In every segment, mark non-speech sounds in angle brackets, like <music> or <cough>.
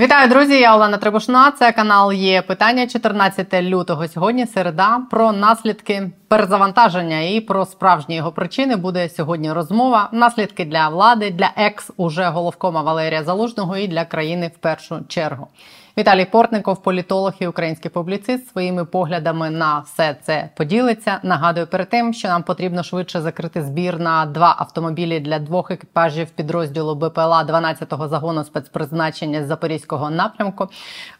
Вітаю, друзі! Я Олена Требушна. Це канал є питання 14 лютого. Сьогодні середа про наслідки перезавантаження і про справжні його причини буде сьогодні розмова. Наслідки для влади, для екс уже головкома Валерія Залужного і для країни в першу чергу. Віталій Портников, політолог і український публіцист, своїми поглядами на все це поділиться. Нагадую перед тим, що нам потрібно швидше закрити збір на два автомобілі для двох екіпажів підрозділу БПЛА 12-го загону спецпризначення з запорізького напрямку.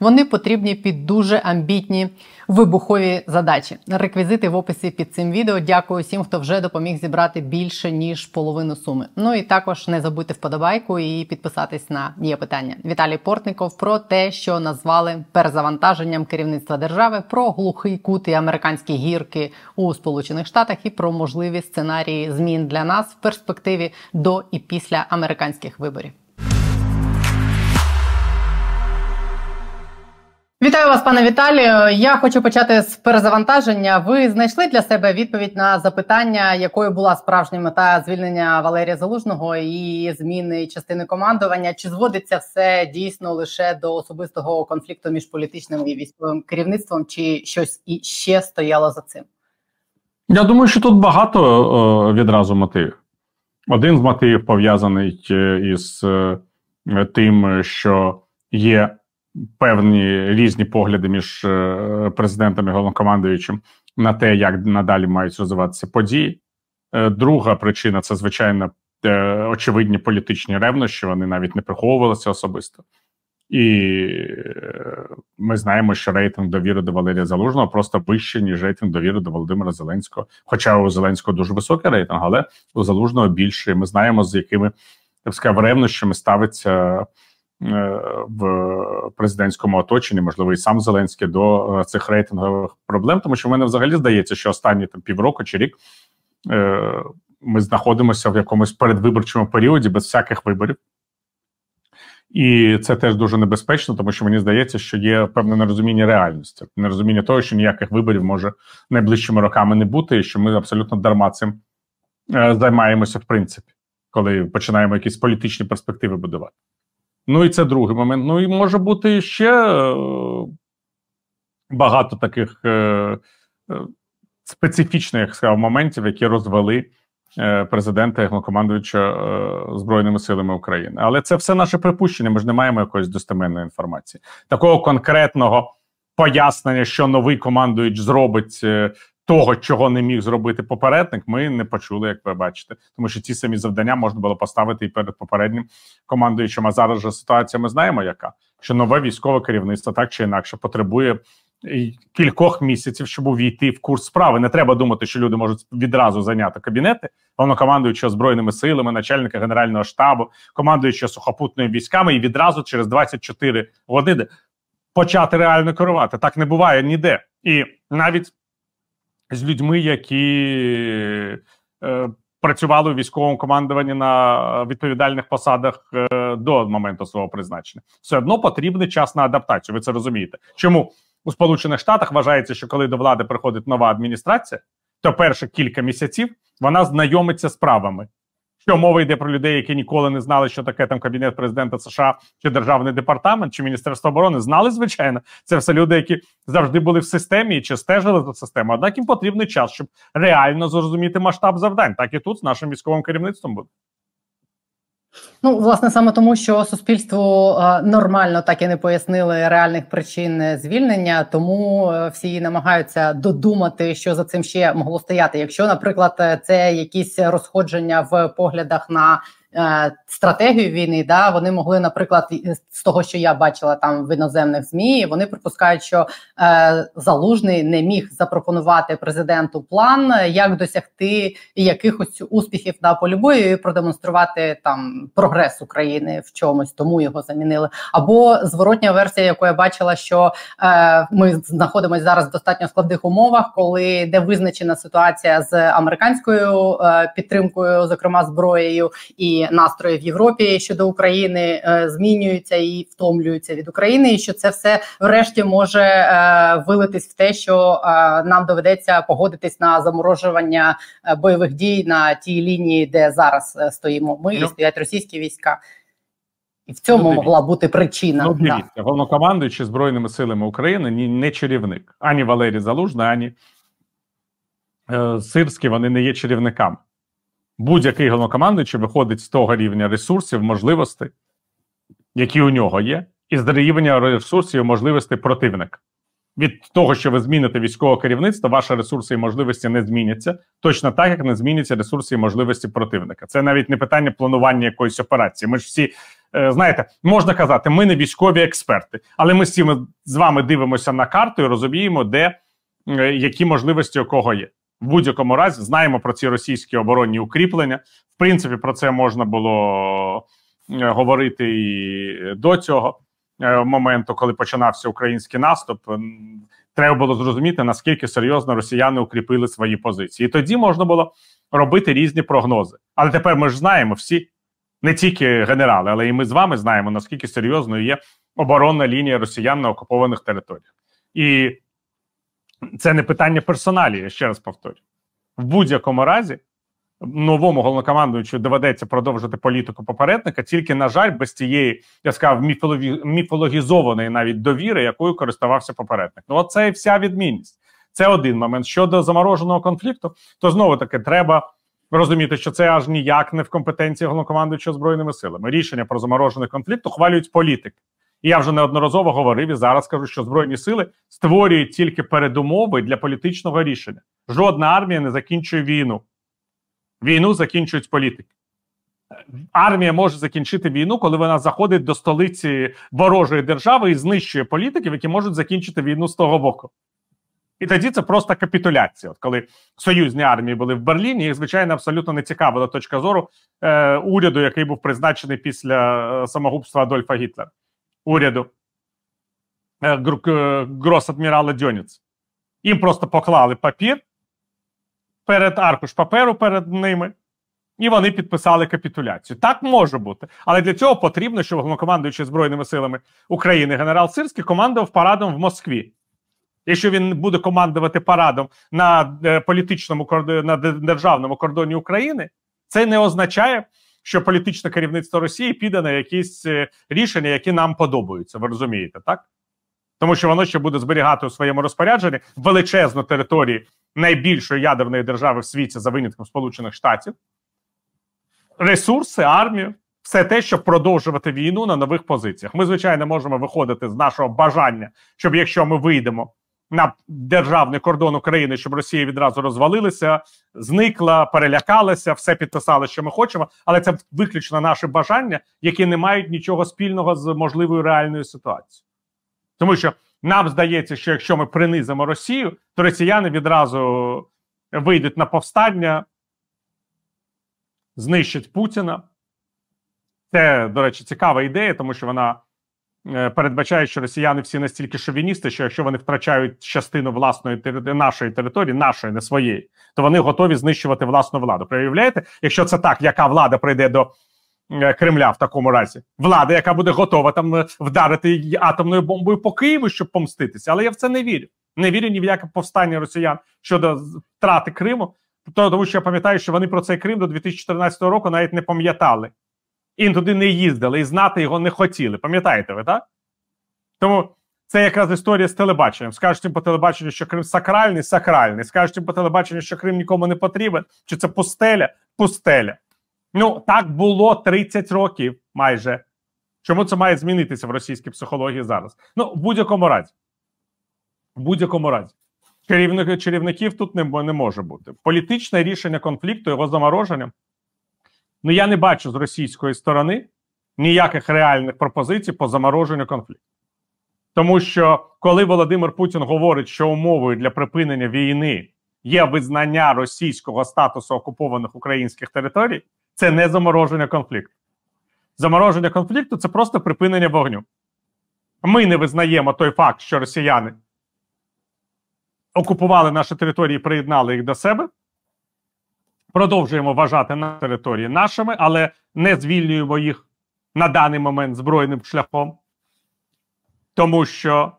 Вони потрібні під дуже амбітні вибухові задачі. Реквізити в описі під цим відео. Дякую всім, хто вже допоміг зібрати більше ніж половину суми. Ну і також не забудьте вподобайку і підписатись на є питання. Віталій Портников про те, що назвали перезавантаженням керівництва держави, про глухий кут і американські гірки у Сполучених Штатах і про можливі сценарії змін для нас в перспективі до і після американських виборів. Вітаю вас, пане Віталію. Я хочу почати з перезавантаження. Ви знайшли для себе відповідь на запитання, якою була справжня мета звільнення Валерія Залужного і зміни частини командування? Чи зводиться все дійсно лише до особистого конфлікту між політичним і військовим керівництвом, чи щось іще стояло за цим? Я думаю, що тут багато о, відразу мотивів. Один з мотивів пов'язаний е, із е, тим, що є певні різні погляди між е, президентом і головнокомандуючим на те, як надалі мають розвиватися події. Е, друга причина це звичайно е, очевидні політичні ревнощі, вони навіть не приховувалися особисто. І ми знаємо, що рейтинг довіри до Валерія Залужного просто вищий, ніж рейтинг довіри до Володимира Зеленського. Хоча у Зеленського дуже високий рейтинг, але у Залужного більше. Ми знаємо, з якими так сказав, ревнощами ставиться в президентському оточенні, можливо, і сам Зеленський до е, цих рейтингових проблем, тому що в мене взагалі здається, що останні там півроку чи рік е, ми знаходимося в якомусь передвиборчому періоді без всяких виборів. І це теж дуже небезпечно, тому що мені здається, що є певне нерозуміння реальності, нерозуміння того, що ніяких виборів може найближчими роками не бути, і що ми абсолютно дарма цим займаємося, в принципі, коли починаємо якісь політичні перспективи будувати. Ну і це другий момент. Ну і може бути ще е, багато таких е, е, специфічних сказав, моментів, які розвели президента і головнокомандуюча Збройними силами України. Але це все наше припущення. Ми ж не маємо якоїсь достеменної інформації. Такого конкретного пояснення, що новий командуюч зробить того, чого не міг зробити попередник, ми не почули, як ви бачите, тому що ці самі завдання можна було поставити і перед попереднім командуючим. А зараз же ситуація ми знаємо, яка що нове військове керівництво так чи інакше потребує кількох місяців, щоб увійти в курс справи. Не треба думати, що люди можуть відразу зайняти кабінети, головнокомандуючого збройними силами, начальника генерального штабу, командуючого сухопутними військами, і відразу через 24 години почати реально керувати. Так не буває ніде, і навіть з людьми, які е, працювали у військовому командуванні на відповідальних посадах е, до моменту свого призначення. Все одно потрібний час на адаптацію. Ви це розумієте? Чому у Сполучених Штатах вважається, що коли до влади приходить нова адміністрація, то перші кілька місяців вона знайомиться з правами що мова йде про людей, які ніколи не знали, що таке там кабінет президента США чи державний департамент чи міністерство оборони. Знали, звичайно, це все люди, які завжди були в системі чи стежили за систему. Однак їм потрібний час, щоб реально зрозуміти масштаб завдань. Так і тут з нашим військовим керівництвом буде. Ну, власне, саме тому, що суспільству е, нормально так і не пояснили реальних причин звільнення, тому е, всі намагаються додумати, що за цим ще могло стояти. Якщо, наприклад, е, це якісь розходження в поглядах на стратегію війни, да вони могли, наприклад, з того, що я бачила там в іноземних змі, вони припускають, що е, залужний не міг запропонувати президенту план, як досягти якихось успіхів на полі бою і продемонструвати там прогрес України в чомусь, тому його замінили. Або зворотня версія, яку я бачила, що е, ми знаходимося зараз в достатньо складних умовах, коли де визначена ситуація з американською е, підтримкою, зокрема зброєю і настрої в Європі щодо України е, змінюються і втомлюються від України, і що це все врешті може е, вилитись в те, що е, нам доведеться погодитись на заморожування бойових дій на тій лінії, де зараз стоїмо. Ми і ну. стоять російські війська. І в цьому ну, могла бути причина. Ну, дивіться, да. головнокомандуючий Збройними силами України ні, не чарівник. Ані Валерій Залужний, ані е, Сирський вони не є чарівниками. Будь-який головнокомандуючий виходить з того рівня ресурсів, можливостей, які у нього є, і з рівня ресурсів і можливостей противника. Від того, що ви зміните військове керівництво, ваші ресурси і можливості не зміняться, точно так, як не зміняться ресурси і можливості противника. Це навіть не питання планування якоїсь операції. Ми ж всі е, знаєте, можна казати, ми не військові експерти, але ми всі ми з вами дивимося на карту і розуміємо, де е, які можливості у кого є. В будь-якому разі знаємо про ці російські оборонні укріплення. В принципі, про це можна було е, говорити і до цього. Е, моменту, коли починався український наступ, треба було зрозуміти наскільки серйозно росіяни укріпили свої позиції, і тоді можна було робити різні прогнози. Але тепер ми ж знаємо всі, не тільки генерали, але і ми з вами знаємо наскільки серйозною є оборонна лінія росіян на окупованих територіях, і це не питання персоналі. Я ще раз повторю в будь-якому разі новому головнокомандуючу доведеться продовжити політику попередника, тільки на жаль, без тієї я сказав, міфологі... міфологізованої навіть довіри, якою користувався попередник. Ну, от це і вся відмінність. Це один момент. Щодо замороженого конфлікту, то знову таки треба розуміти, що це аж ніяк не в компетенції головнокомандуючого збройними силами. Рішення про заморожений конфлікт ухвалюють політики. І я вже неодноразово говорив і зараз кажу, що збройні сили створюють тільки передумови для політичного рішення. Жодна армія не закінчує війну. Війну закінчують політики. Армія може закінчити війну, коли вона заходить до столиці ворожої держави і знищує політиків, які можуть закінчити війну з того боку. І тоді це просто капітуляція. От коли союзні армії були в Берліні, їх звичайно абсолютно не цікавила точка зору е, уряду, який був призначений після е, самогубства Адольфа Гітлера. Уряду е, грос-адмірала Дьоніц. Їм просто поклали папір, перед аркуш паперу перед ними, і вони підписали капітуляцію. Так може бути, але для цього потрібно, щоб головнокомандуючий збройними силами України генерал Сирський командував парадом в Москві. Якщо він буде командувати парадом на е, політичному на державному кордоні України, це не означає, що політичне керівництво Росії піде на якісь е, рішення, які нам подобаються. Ви розумієте, так? Тому що воно ще буде зберігати у своєму розпорядженні величезну територію найбільшої ядерної держави в світі за винятком Сполучених Штатів, ресурси, армію, все те, щоб продовжувати війну на нових позиціях. Ми, звичайно, можемо виходити з нашого бажання, щоб якщо ми вийдемо на державний кордон України, щоб Росія відразу розвалилася, зникла, перелякалася, все підписали, що ми хочемо, але це виключно наше бажання, які не мають нічого спільного з можливою реальною ситуацією. Тому що нам здається, що якщо ми принизимо Росію, то росіяни відразу вийдуть на повстання, знищать Путіна. Це, до речі, цікава ідея, тому що вона е, передбачає, що росіяни всі настільки шовіністи, що якщо вони втрачають частину власної нашої території, нашої, не своєї, то вони готові знищувати власну владу. Проявляєте, якщо це так, яка влада прийде до Е, Кремля в такому разі влада, яка буде готова там е, вдарити атомною бомбою по Києву, щоб помститися. Але я в це не вірю. Не вірю ні в яке повстання росіян щодо втрати Криму. Тому що я пам'ятаю, що вони про цей Крим до 2014 року навіть не пам'ятали і туди не їздили, і знати його не хотіли. Пам'ятаєте ви, так? Тому це якраз історія з телебаченням. Скажуть по телебаченню, що Крим сакральний, сакральний. Скажуть по телебаченню, що Крим нікому не потрібен, чи це пустеля, пустеля. Ну так було 30 років майже. Чому це має змінитися в російській психології зараз? Ну, в будь-якому разі. В будь-якому разі. Чарівник, чарівників тут не, не може бути. Політичне рішення конфлікту, його замороження. Ну, я не бачу з російської сторони ніяких реальних пропозицій по замороженню конфлікту. Тому що коли Володимир Путін говорить, що умовою для припинення війни є визнання російського статусу окупованих українських територій це не замороження конфлікту. Замороження конфлікту це просто припинення вогню. Ми не визнаємо той факт, що росіяни окупували наші території, і приєднали їх до себе. Продовжуємо вважати на території нашими, але не звільнюємо їх на даний момент збройним шляхом, тому що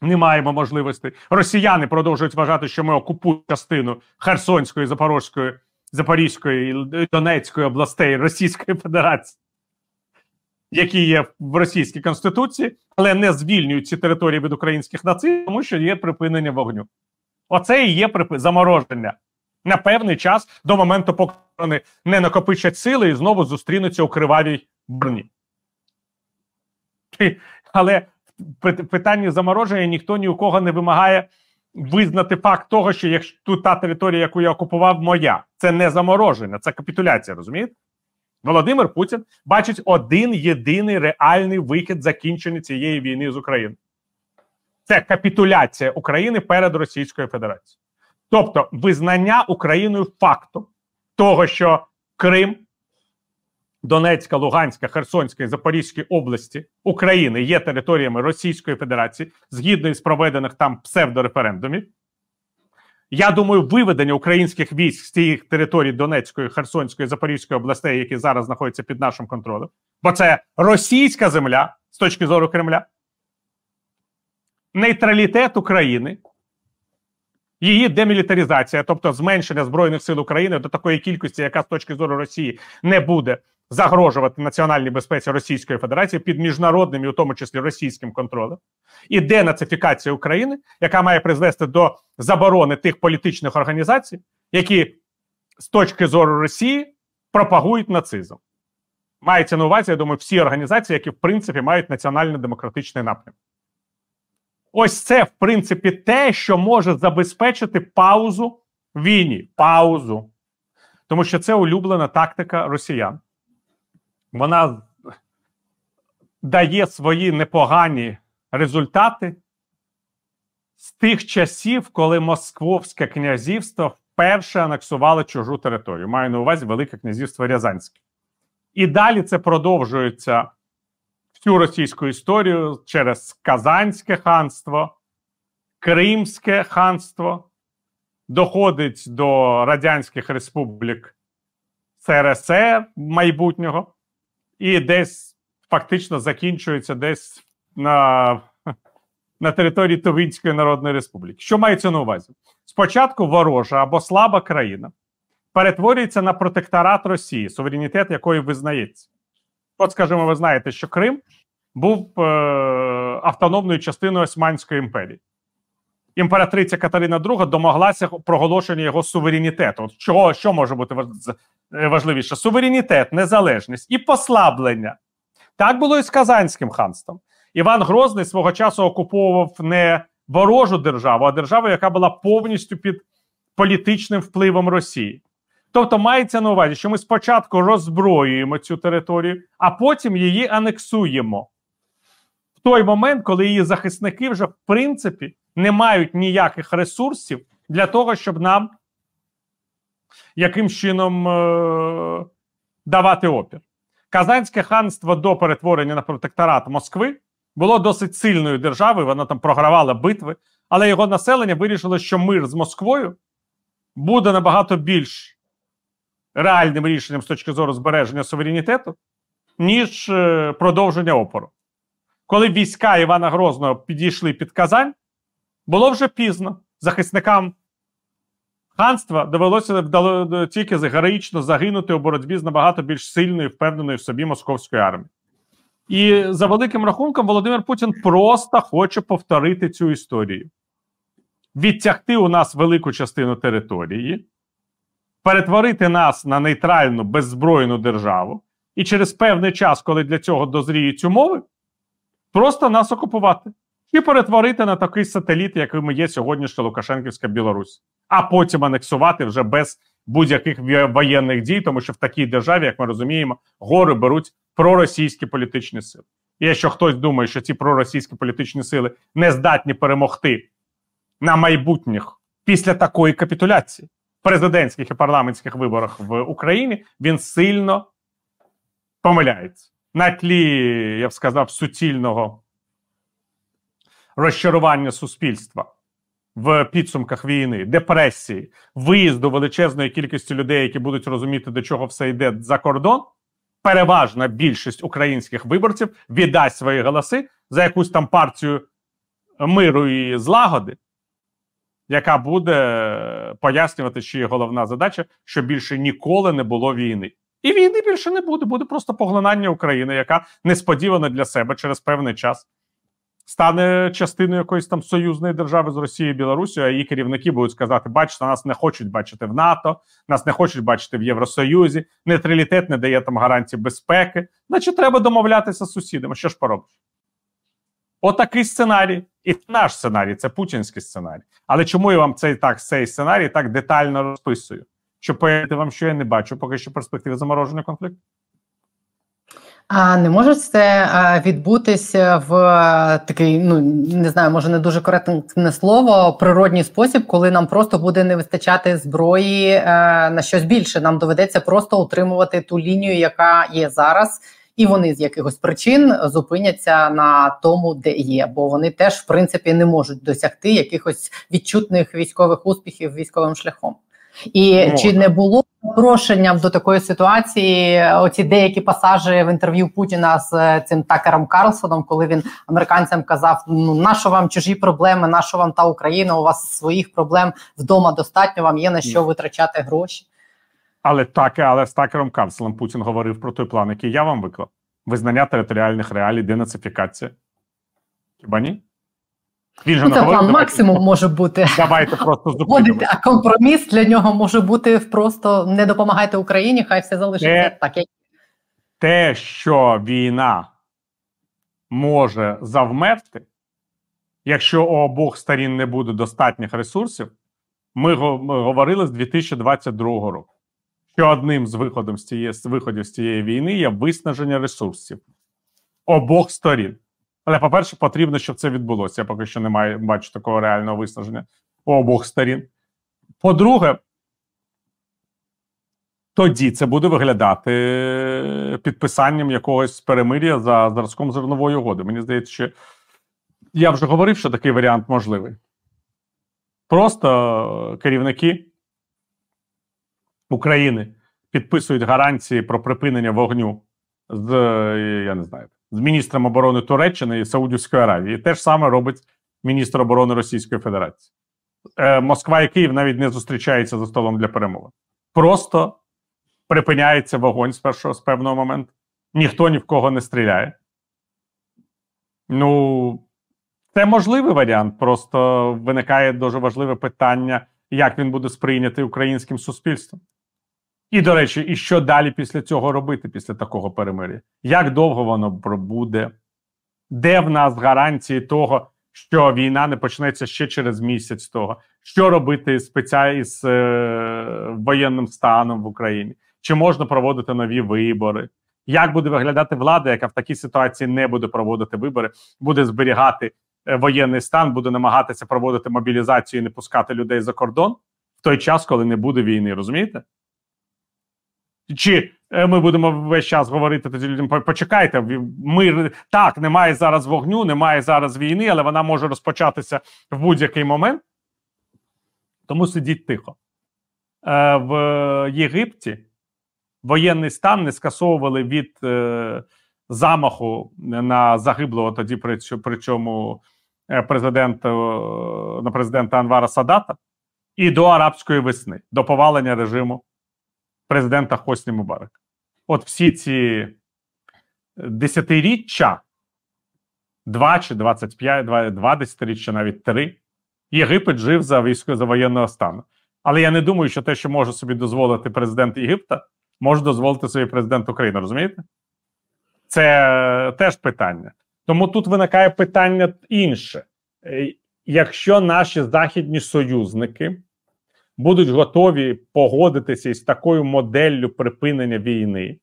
не маємо можливості. Росіяни продовжують вважати, що ми окупуємо частину Херсонської Запорозької Запорізької і Донецької областей Російської Федерації. які є в російській конституції, але не звільнюють ці території від українських нацистів, тому що є припинення вогню. Оце і є припи... замороження на певний час до моменту, поки вони не накопичать сили і знову зустрінуться у кривавій броні. Але в питанні замороження ніхто ні у кого не вимагає визнати факт того, що якщо тут та територія, яку я окупував, моя, це не замороження, це капітуляція, розумієте? Володимир Путін бачить один єдиний реальний вихід закінчення цієї війни з Україною. Це капітуляція України перед Російською Федерацією. Тобто визнання Україною факту того, що Крим, Донецька, Луганська, Херсонська і Запорізька області України є територіями Російської Федерації згідно із проведених там псевдореферендумів. Я думаю, виведення українських військ з тих територій Донецької, Херсонської, Запорізької областей, які зараз знаходяться під нашим контролем, бо це російська земля з точки зору Кремля, нейтралітет України, її демілітаризація, тобто зменшення Збройних сил України до такої кількості, яка з точки зору Росії не буде загрожувати національній безпеці Російської Федерації під міжнародним і у тому числі російським контролем, і денацифікація України, яка має призвести до заборони тих політичних організацій, які з точки зору Росії пропагують нацизм. Мається на увазі, я думаю, всі організації, які в принципі мають національно-демократичний напрям. Ось це, в принципі, те, що може забезпечити паузу війні. Паузу. Тому що це улюблена тактика росіян. Вона дає свої непогані результати з тих часів, коли Московське князівство вперше анексувало чужу територію. Маю на увазі Велике князівство Рязанське. І далі це продовжується всю російську історію через Казанське ханство, Кримське ханство, доходить до Радянських Республік СРСР майбутнього, і десь фактично закінчується десь на на території Тувинської Народної Республіки. Що мається на увазі? Спочатку ворожа або слаба країна перетворюється на протекторат Росії, суверенітет якої визнається. От, скажімо, ви знаєте, що Крим був е, автономною частиною Османської імперії. Імператриця Катерина II домоглася проголошення його суверенітету. От чого, Що може бути важливіше? Суверенітет, незалежність і послаблення. Так було і з Казанським ханством. Іван Грозний свого часу окуповував не ворожу державу, а державу, яка була повністю під політичним впливом Росії. Тобто мається на увазі, що ми спочатку роззброюємо цю територію, а потім її анексуємо в той момент, коли її захисники вже в принципі не мають ніяких ресурсів для того, щоб нам яким чином е- давати опір. Казанське ханство до перетворення на протекторат Москви було досить сильною державою. Вона там програвала битви, але його населення вирішило, що мир з Москвою буде набагато більш реальним рішенням з точки зору збереження суверенітету, ніж е, продовження опору. Коли війська Івана Грозного підійшли під Казань, було вже пізно захисникам ханства довелося тільки героїчно загинути у боротьбі з набагато більш сильною, впевненою в собі московською армією. І за великим рахунком, Володимир Путін просто хоче повторити цю історію, відтягти у нас велику частину території, перетворити нас на нейтральну беззбройну державу, і через певний час, коли для цього дозріють умови, просто нас окупувати. І перетворити на такий сателіт, яким є сьогоднішня Лукашенківська Білорусь, а потім анексувати вже без будь-яких воєнних дій, тому що в такій державі, як ми розуміємо, гори беруть проросійські політичні сили. І якщо хтось думає, що ці проросійські політичні сили не здатні перемогти на майбутніх після такої капітуляції президентських і парламентських виборах в Україні, він сильно помиляється на тлі, я б сказав, суцільного розчарування суспільства в підсумках війни, депресії, виїзду величезної кількості людей, які будуть розуміти, до чого все йде за кордон. Переважна більшість українських виборців віддасть свої голоси за якусь там партію миру і злагоди, яка буде пояснювати, що є головна задача, що більше ніколи не було війни. І війни більше не буде. Буде просто поглинання України, яка несподівано для себе через певний час стане частиною якоїсь там союзної держави з Росією і Білорусією, а її керівники будуть сказати: бачите, нас не хочуть бачити в НАТО, нас не хочуть бачити в Євросоюзі, нейтралітет не дає там гарантії безпеки. Значить, треба домовлятися з сусідами. Що ж поробиш? Отакий сценарій, і наш сценарій це путінський сценарій. Але чому я вам цей так цей сценарій так детально розписую? Щоб пояснити вам, що я не бачу, поки що перспективи замороження конфлікту. А не може це відбутися в такий, ну не знаю, може не дуже коректне слово, природній спосіб, коли нам просто буде не вистачати зброї е, на щось більше. Нам доведеться просто утримувати ту лінію, яка є зараз, і вони з якихось причин зупиняться на тому, де є, бо вони теж в принципі не можуть досягти якихось відчутних військових успіхів військовим шляхом. І Можна. чи не було запрошенням до такої ситуації? Оці деякі пасажі в інтерв'ю Путіна з е, цим Такером Карлсоном, коли він американцям казав: Ну нащо вам чужі проблеми, нащо вам та Україна? У вас своїх проблем вдома достатньо. Вам є на що витрачати гроші? Але так, але з Такером Карлсоном Путін говорив про той план, який я вам виклав: визнання територіальних реалій, денацифікація. Хіба ні? Він же ну, це план давайте, максимум може бути. Давайте просто зупинимося. А компроміс для нього може бути просто не допомагайте Україні, хай все залишиться те, так. як Те, що війна може завмерти, якщо у обох сторін не буде достатніх ресурсів, ми говорили з 2022 року. Що одним з виходів з цієї виходів з цієї війни є виснаження ресурсів обох сторін. Але, по-перше, потрібно, щоб це відбулося. Я поки що не маю бачу такого реального виснаження обох сторін. По-друге, тоді це буде виглядати підписанням якогось перемир'я за зразком зернової угоди. Мені здається, що я вже говорив, що такий варіант можливий. Просто керівники України підписують гарантії про припинення вогню з я не знаю з міністром оборони Туреччини і Саудівської Аравії. Те ж саме робить міністр оборони Російської Федерації. Е, Москва і Київ навіть не зустрічаються за столом для перемови. Просто припиняється вогонь з першого з певного моменту. Ніхто ні в кого не стріляє. Ну, це можливий варіант. Просто виникає дуже важливе питання, як він буде сприйнятий українським суспільством. І, до речі, і що далі після цього робити, після такого перемир'я? Як довго воно пробуде? Де в нас гарантії того, що війна не почнеться ще через місяць того? Що робити спеціально із е, воєнним станом в Україні? Чи можна проводити нові вибори? Як буде виглядати влада, яка в такій ситуації не буде проводити вибори, буде зберігати е, воєнний стан, буде намагатися проводити мобілізацію і не пускати людей за кордон в той час, коли не буде війни, розумієте? Чи е, ми будемо весь час говорити тоді людям, почекайте, ми так, немає зараз вогню, немає зараз війни, але вона може розпочатися в будь-який момент. Тому сидіть тихо. Е, в Єгипті воєнний стан не скасовували від е, замаху на загиблого тоді, причому президента на президента Анвара Садата, і до арабської весни, до повалення режиму президента Хосні Мубарак. От всі ці десятиріччя, два чи 25, два, два десятиріччя, навіть три, Єгипет жив за військо за воєнного стану. Але я не думаю, що те, що може собі дозволити президент Єгипта, може дозволити собі президент України. Розумієте? Це теж питання. Тому тут виникає питання інше. Е, якщо наші західні союзники будуть готові погодитися із такою моделлю припинення війни.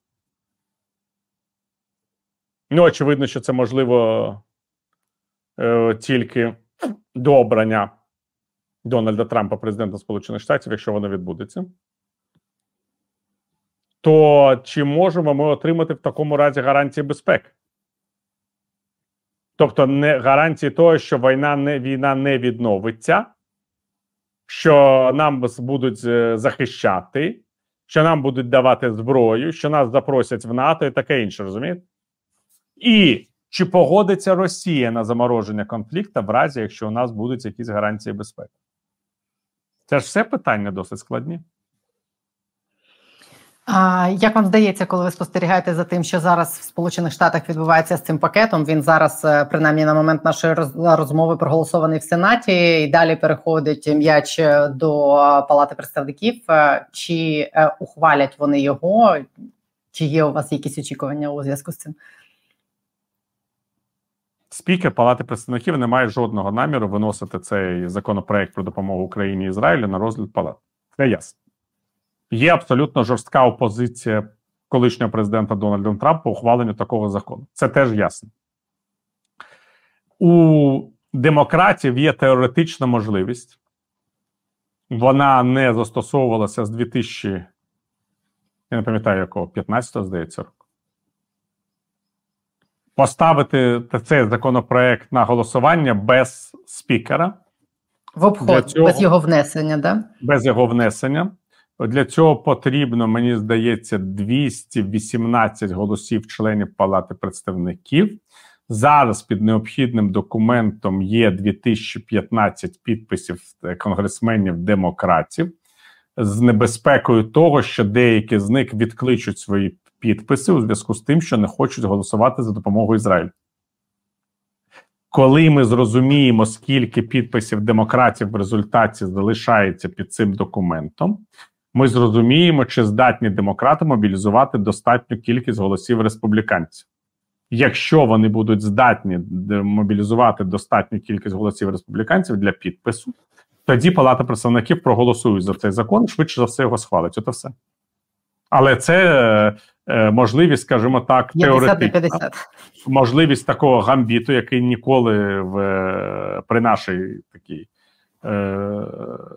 Ну, очевидно, що це можливо е, тільки до обрання Дональда Трампа, президента Сполучених Штатів, якщо воно відбудеться. То чи можемо ми отримати в такому разі гарантії безпеки? Тобто, не гарантії того, що війна не війна не відновиться, що нам будуть е, захищати, що нам будуть давати зброю, що нас запросять в НАТО і таке інше, розумієте? І чи погодиться Росія на замороження конфлікту в разі, якщо у нас будуть якісь гарантії безпеки? Це ж все питання досить складні. А як вам здається, коли ви спостерігаєте за тим, що зараз в Сполучених Штатах відбувається з цим пакетом? Він зараз, е, принаймні, на момент нашої розмови проголосований в Сенаті, і далі переходить м'яч до Палати представників. Е, чи е, ухвалять вони його? Чи є у вас якісь очікування у зв'язку з цим? Спікер Палати представників не має жодного наміру виносити цей законопроект про допомогу Україні і Ізраїлю на розгляд палат. Це ясно. Є абсолютно жорстка опозиція колишнього президента Дональда Трампа ухваленню такого закону. Це теж ясно. У демократів є теоретична можливість. Вона не застосовувалася з 2000, я не пам'ятаю якого, 15-го, здається, року. Поставити цей законопроект на голосування без спікера. В обход, цього, без його внесення, да? Без його внесення. Для цього потрібно, мені здається, 218 голосів членів Палати представників. Зараз під необхідним документом є 2015 підписів конгресменів-демократів з небезпекою того, що деякі з них відкличуть свої підписи у зв'язку з тим, що не хочуть голосувати за допомогою Ізраїлю. Коли ми зрозуміємо, скільки підписів демократів в результаті залишається під цим документом, ми зрозуміємо, чи здатні демократи мобілізувати достатню кількість голосів республіканців. Якщо вони будуть здатні мобілізувати достатню кількість голосів республіканців для підпису, тоді Палата представників проголосують за цей закон, швидше за все його схвалить. От все. Але це е, можливість, скажімо так, теоретична можливість такого гамбіту, який ніколи в е, при нашій такій е,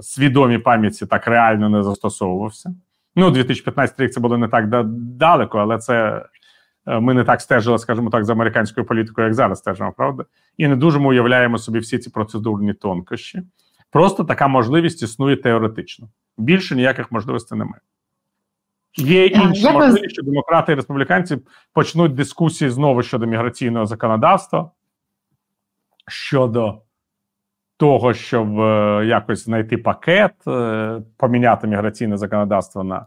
свідомій пам'яті так реально не застосовувався. Ну, 2015 рік це було не так далеко, але це е, ми не так стежили, скажімо так, за американською політикою, як зараз стежимо, правда? І не дуже ми уявляємо собі всі ці процедурні тонкощі. Просто така можливість існує теоретично. Більше ніяких можливостей немає. Є інші можливість, що демократи і республіканці почнуть дискусії знову щодо міграційного законодавства, щодо того, щоб е, якось знайти пакет, е, поміняти міграційне законодавство на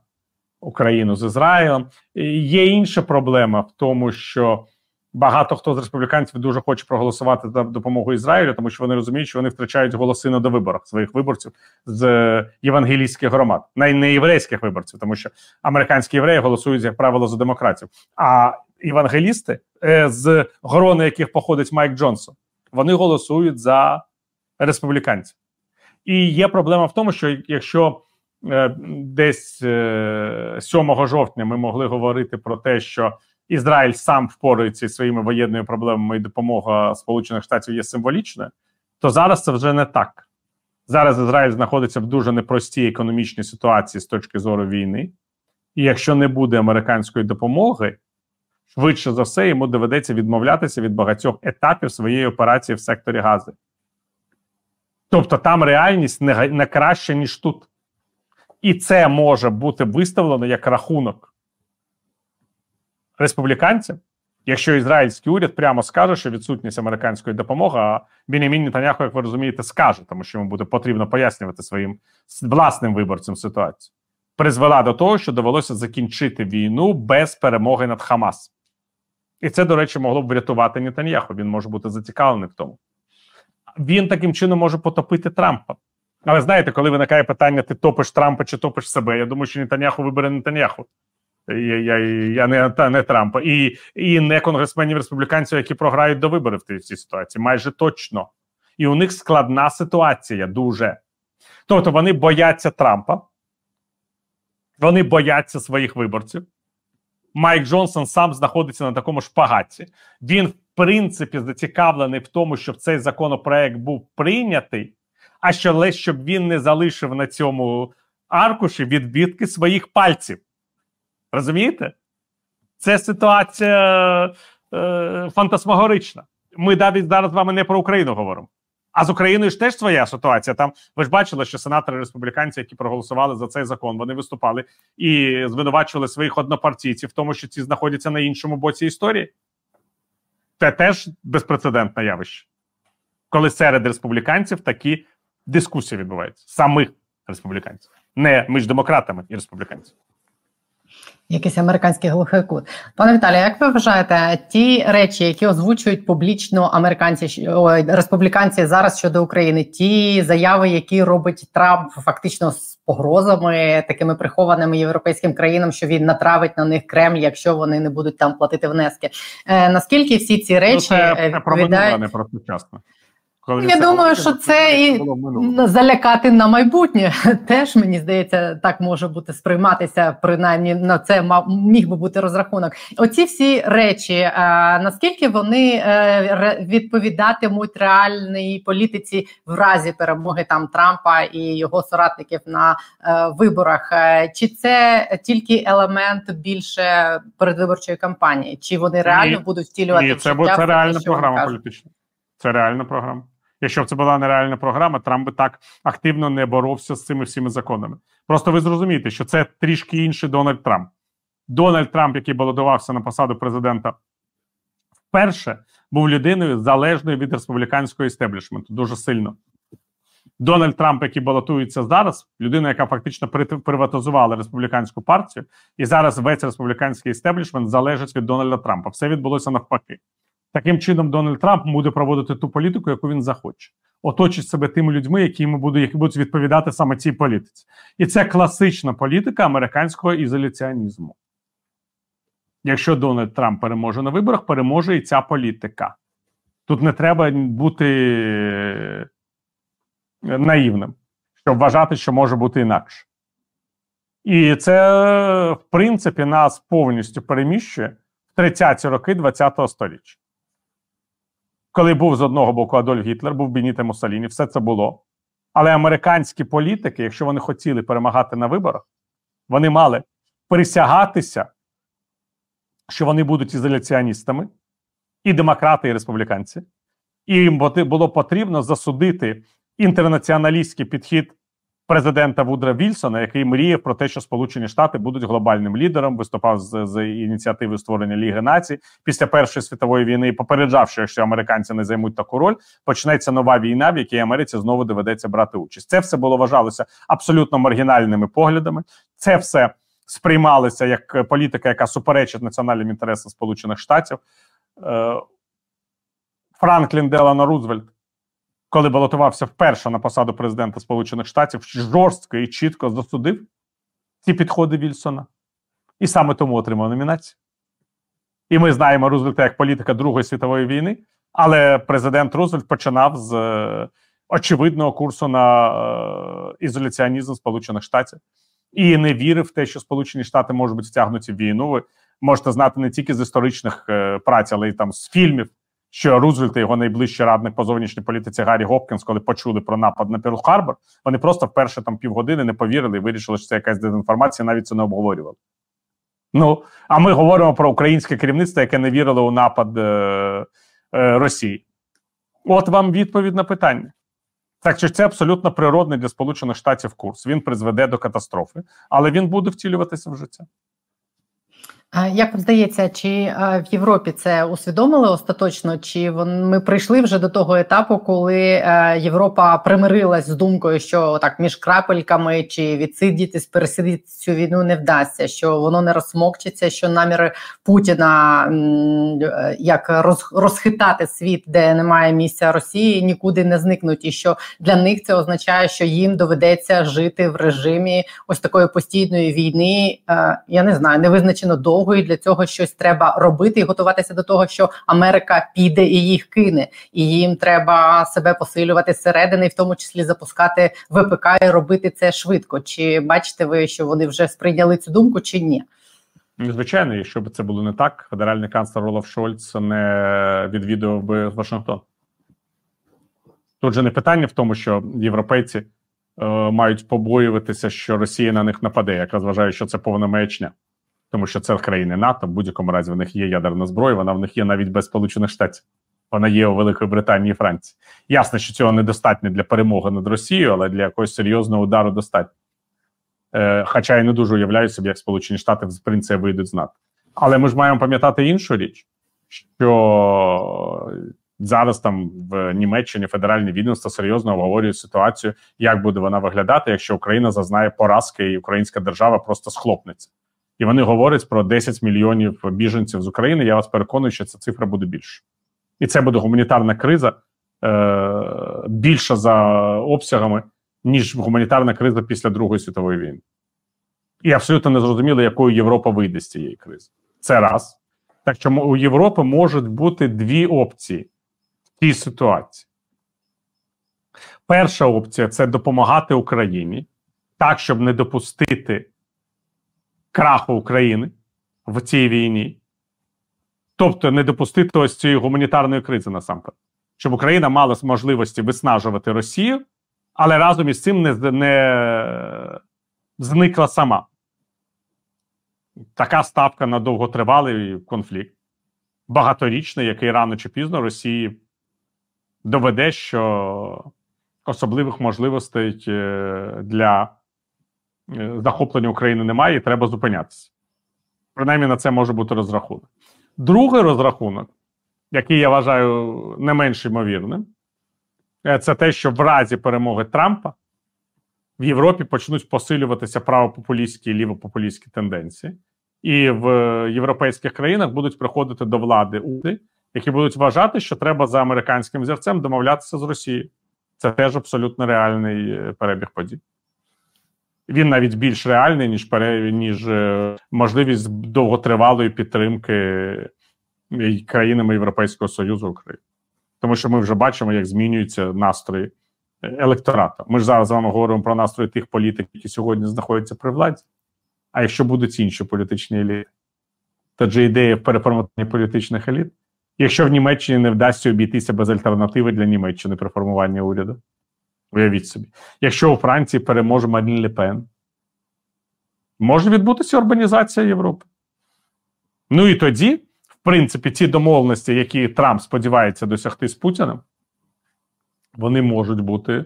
Україну з Ізраїлем. Є інша проблема в тому, що багато хто з республіканців дуже хоче проголосувати за допомогу Ізраїлю, тому що вони розуміють, що вони втрачають голоси на довиборах своїх виборців з євангелійських громад, не єврейських виборців, тому що американські євреї голосують як правило за демократів. А євангелісти, е, з грони яких походить Майк Джонсон, вони голосують за республіканців. І є проблема в тому, що якщо е, десь е, 7 жовтня ми могли говорити про те, що Ізраїль сам впорається зі своїми воєнними проблемами і допомога Сполучених Штатів є символічною, то зараз це вже не так. Зараз Ізраїль знаходиться в дуже непростій економічній ситуації з точки зору війни, і якщо не буде американської допомоги, швидше за все йому доведеться відмовлятися від багатьох етапів своєї операції в секторі Гази. Тобто там реальність не, не краща, ніж тут. І це може бути виставлено як рахунок республіканцям, якщо ізраїльський уряд прямо скаже, що відсутність американської допомоги, а Бінімін Нетаньяху, як ви розумієте, скаже, тому що йому буде потрібно пояснювати своїм власним виборцям ситуацію, призвела до того, що довелося закінчити війну без перемоги над Хамас. І це, до речі, могло б врятувати Нетаньяху. Він може бути зацікавлений в тому. Він таким чином може потопити Трампа. Але знаєте, коли виникає питання, ти топиш Трампа чи топиш себе, я думаю, що Нетаньяху вибере Нетаньяху. Я я, я не та не Трампа і і не конгресменів республіканців, які програють до виборів в цій ситуації, майже точно. І у них складна ситуація дуже. Тобто вони бояться Трампа, вони бояться своїх виборців. Майк Джонсон сам знаходиться на такому шпагаті. Він, принципі, зацікавлений в тому, щоб цей законопроект був прийнятий, а що щоб він не залишив на цьому аркуші відбитки своїх пальців. Розумієте? Це ситуація е, фантасмагорична. Ми навіть зараз з вами не про Україну говоримо. А з Україною ж теж своя ситуація. Там ви ж бачили, що сенатори республіканці, які проголосували за цей закон, вони виступали і звинувачували своїх однопартійців в тому, що ці знаходяться на іншому боці історії. Це теж безпрецедентне явище, коли серед республіканців такі дискусії відбуваються. Самих республіканців, не між демократами і республіканцями. Якийсь американський глухий кут. Пане Віталію, як ви вважаєте, ті речі, які озвучують публічно американці о, республіканці зараз щодо України, ті заяви, які робить Трамп, фактично з погрозами такими прихованими європейським країнам, що він натравить на них Кремль, якщо вони не будуть там платити внески? Е, Наскільки всі ці речі ну, це, це відповідають... не про сучасно? Я думаю, що це і залякати на майбутнє <laughs> теж мені здається, так може бути сприйматися. Принаймні на це міг би бути розрахунок. Оці всі речі, а, наскільки вони е, відповідатимуть реальній політиці в разі перемоги там Трампа і його соратників на е, виборах, е, чи це тільки елемент більше передвиборчої кампанії, чи вони реально ні, будуть втілювати Ні, це, це реальна програма політична. Це реальна програма. Якщо б це була нереальна програма, Трамп би так активно не боровся з цими всіми законами. Просто ви зрозумієте, що це трішки інший Дональд Трамп. Дональд Трамп, який балотувався на посаду президента, вперше був людиною залежною від республіканського істеблішменту. Дуже сильно. Дональд Трамп, який балотується зараз, людина, яка фактично приватизувала республіканську партію, і зараз весь республіканський істеблішмент залежить від Дональда Трампа. Все відбулося навпаки. Таким чином, Дональд Трамп буде проводити ту політику, яку він захоче, оточить себе тими людьми, які йому будуть, які будуть відповідати саме цій політиці, і це класична політика американського ізоляціонізму. Якщо Дональд Трамп переможе на виборах, переможе і ця політика. Тут не треба бути е, наївним, щоб вважати, що може бути інакше. І це, в принципі, нас повністю переміщує в 30-ті роки ХХ століття коли був з одного боку Адольф Гітлер, був Беніте Муссоліні, все це було. Але американські політики, якщо вони хотіли перемагати на виборах, вони мали присягатися, що вони будуть ізоляціоністами, і демократи, і республіканці. І їм було потрібно засудити інтернаціоналістський підхід президента Вудра Вільсона, який мріяв про те, що Сполучені Штати будуть глобальним лідером, виступав з, з ініціативи створення Ліги націй після Першої світової війни, попереджав, що якщо американці не займуть таку роль, почнеться нова війна, в якій Америці знову доведеться брати участь. Це все було вважалося абсолютно маргінальними поглядами. Це все сприймалося як політика, яка суперечить національним інтересам Сполучених Штатів. Е, Франклін Делано Рузвельт коли балотувався вперше на посаду президента Сполучених Штатів, жорстко і чітко засудив ці підходи Вільсона, і саме тому отримав номінацію. І ми знаємо Рузвельта як політика Другої світової війни, але президент Рузвельт починав з е, очевидного курсу на е, ізоляціонізм Сполучених Штатів і не вірив в те, що Сполучені Штати можуть бути втягнуті в війну. Ви можете знати не тільки з історичних е, праць, але й там з фільмів що Рузвельт і його найближчий радник по зовнішній політиці Гаррі Гопкінс, коли почули про напад на Перл Харбор, вони просто вперше там півгодини не повірили і вирішили, що це якась дезінформація, навіть це не обговорювали. Ну, а ми говоримо про українське керівництво, яке не вірило у напад е, е, Росії. От вам відповідь на питання. Так що це абсолютно природний для Сполучених Штатів курс. Він призведе до катастрофи, але він буде втілюватися в життя. Як вам здається, чи в Європі це усвідомили остаточно? Чи ми прийшли вже до того етапу, коли е, Європа примирилась з думкою, що так між крапельками чи відсидітись, пересидіти цю війну не вдасться, що воно не розсмокчиться, що наміри Путіна е, як розхитати світ, де немає місця Росії, нікуди не зникнуть, і що для них це означає, що їм доведеться жити в режимі ось такої постійної війни. Е, я не знаю, не визначено до довго, і для цього щось треба робити і готуватися до того, що Америка піде і їх кине, і їм треба себе посилювати зсередини, в тому числі запускати ВПК і робити це швидко. Чи бачите ви, що вони вже сприйняли цю думку, чи ні? Ну, звичайно, якщо б це було не так, федеральний канцлер Олаф Шольц не відвідував би Вашингтон. Тут же не питання в тому, що європейці е, мають побоюватися, що Росія на них нападе. Якраз вважаю, що це повна маячня тому що це країни НАТО. В будь-якому разі в них є ядерна зброя. Вона в них є навіть без Сполучених Штатів. Вона є у Великої Британії і Франції. Ясно, що цього недостатньо для перемоги над Росією, але для якогось серйозного удару достатньо. Е, Хоча я не дуже уявляю собі, як Сполучені Штати з принципу вийдуть з НАТО. Але ми ж маємо пам'ятати іншу річ, що зараз там в Німеччині федеральне відомство серйозно обговорює ситуацію, як буде вона виглядати, якщо Україна зазнає поразки і Українська держава просто схлопнеться і вони говорять про 10 мільйонів біженців з України. Я вас переконую, що ця цифра буде більше, і це буде гуманітарна криза е, більша за обсягами, ніж гуманітарна криза після Другої світової війни. І абсолютно не зрозуміло, якою Європа вийде з цієї кризи. Це раз. Так що у Європи можуть бути дві опції в цій ситуації. Перша опція це допомагати Україні так, щоб не допустити краху України в цій війні, тобто не допустити ось цієї гуманітарної кризи насамперед, щоб Україна мала можливості виснажувати Росію, але разом із цим не, не зникла сама. Така ставка на довготривалий конфлікт, багаторічний, який рано чи пізно Росії доведе, що особливих можливостей е, для захоплення України немає, і треба зупинятися. Принаймні на це може бути розрахунок. Другий розрахунок, який я вважаю не менш ймовірним, е, це те, що в разі перемоги Трампа в Європі почнуть посилюватися правопопулістські і лівопопулістські тенденції, і в європейських країнах будуть приходити до влади уряди, які будуть вважати, що треба за американським зірцем домовлятися з Росією. Це теж абсолютно реальний е, перебіг подій. Він навіть більш реальний, ніж ніж е, можливість довготривалої підтримки е, країнами Європейського Союзу України. Тому що ми вже бачимо, як змінюються настрої електората. Ми ж зараз з вами говоримо про настрої тих політиків, які сьогодні знаходяться при владі. А якщо будуть інші політичні еліти, то ідея в переформуванні політичних еліт якщо в Німеччині не вдасться обійтися без альтернативи для Німеччини при формуванні уряду. Уявіть собі, якщо у Франції переможе Марін Лепен, може відбутися урбанізація Європи. Ну і тоді, в принципі, ті домовленості, які Трамп сподівається досягти з Путіним, вони можуть бути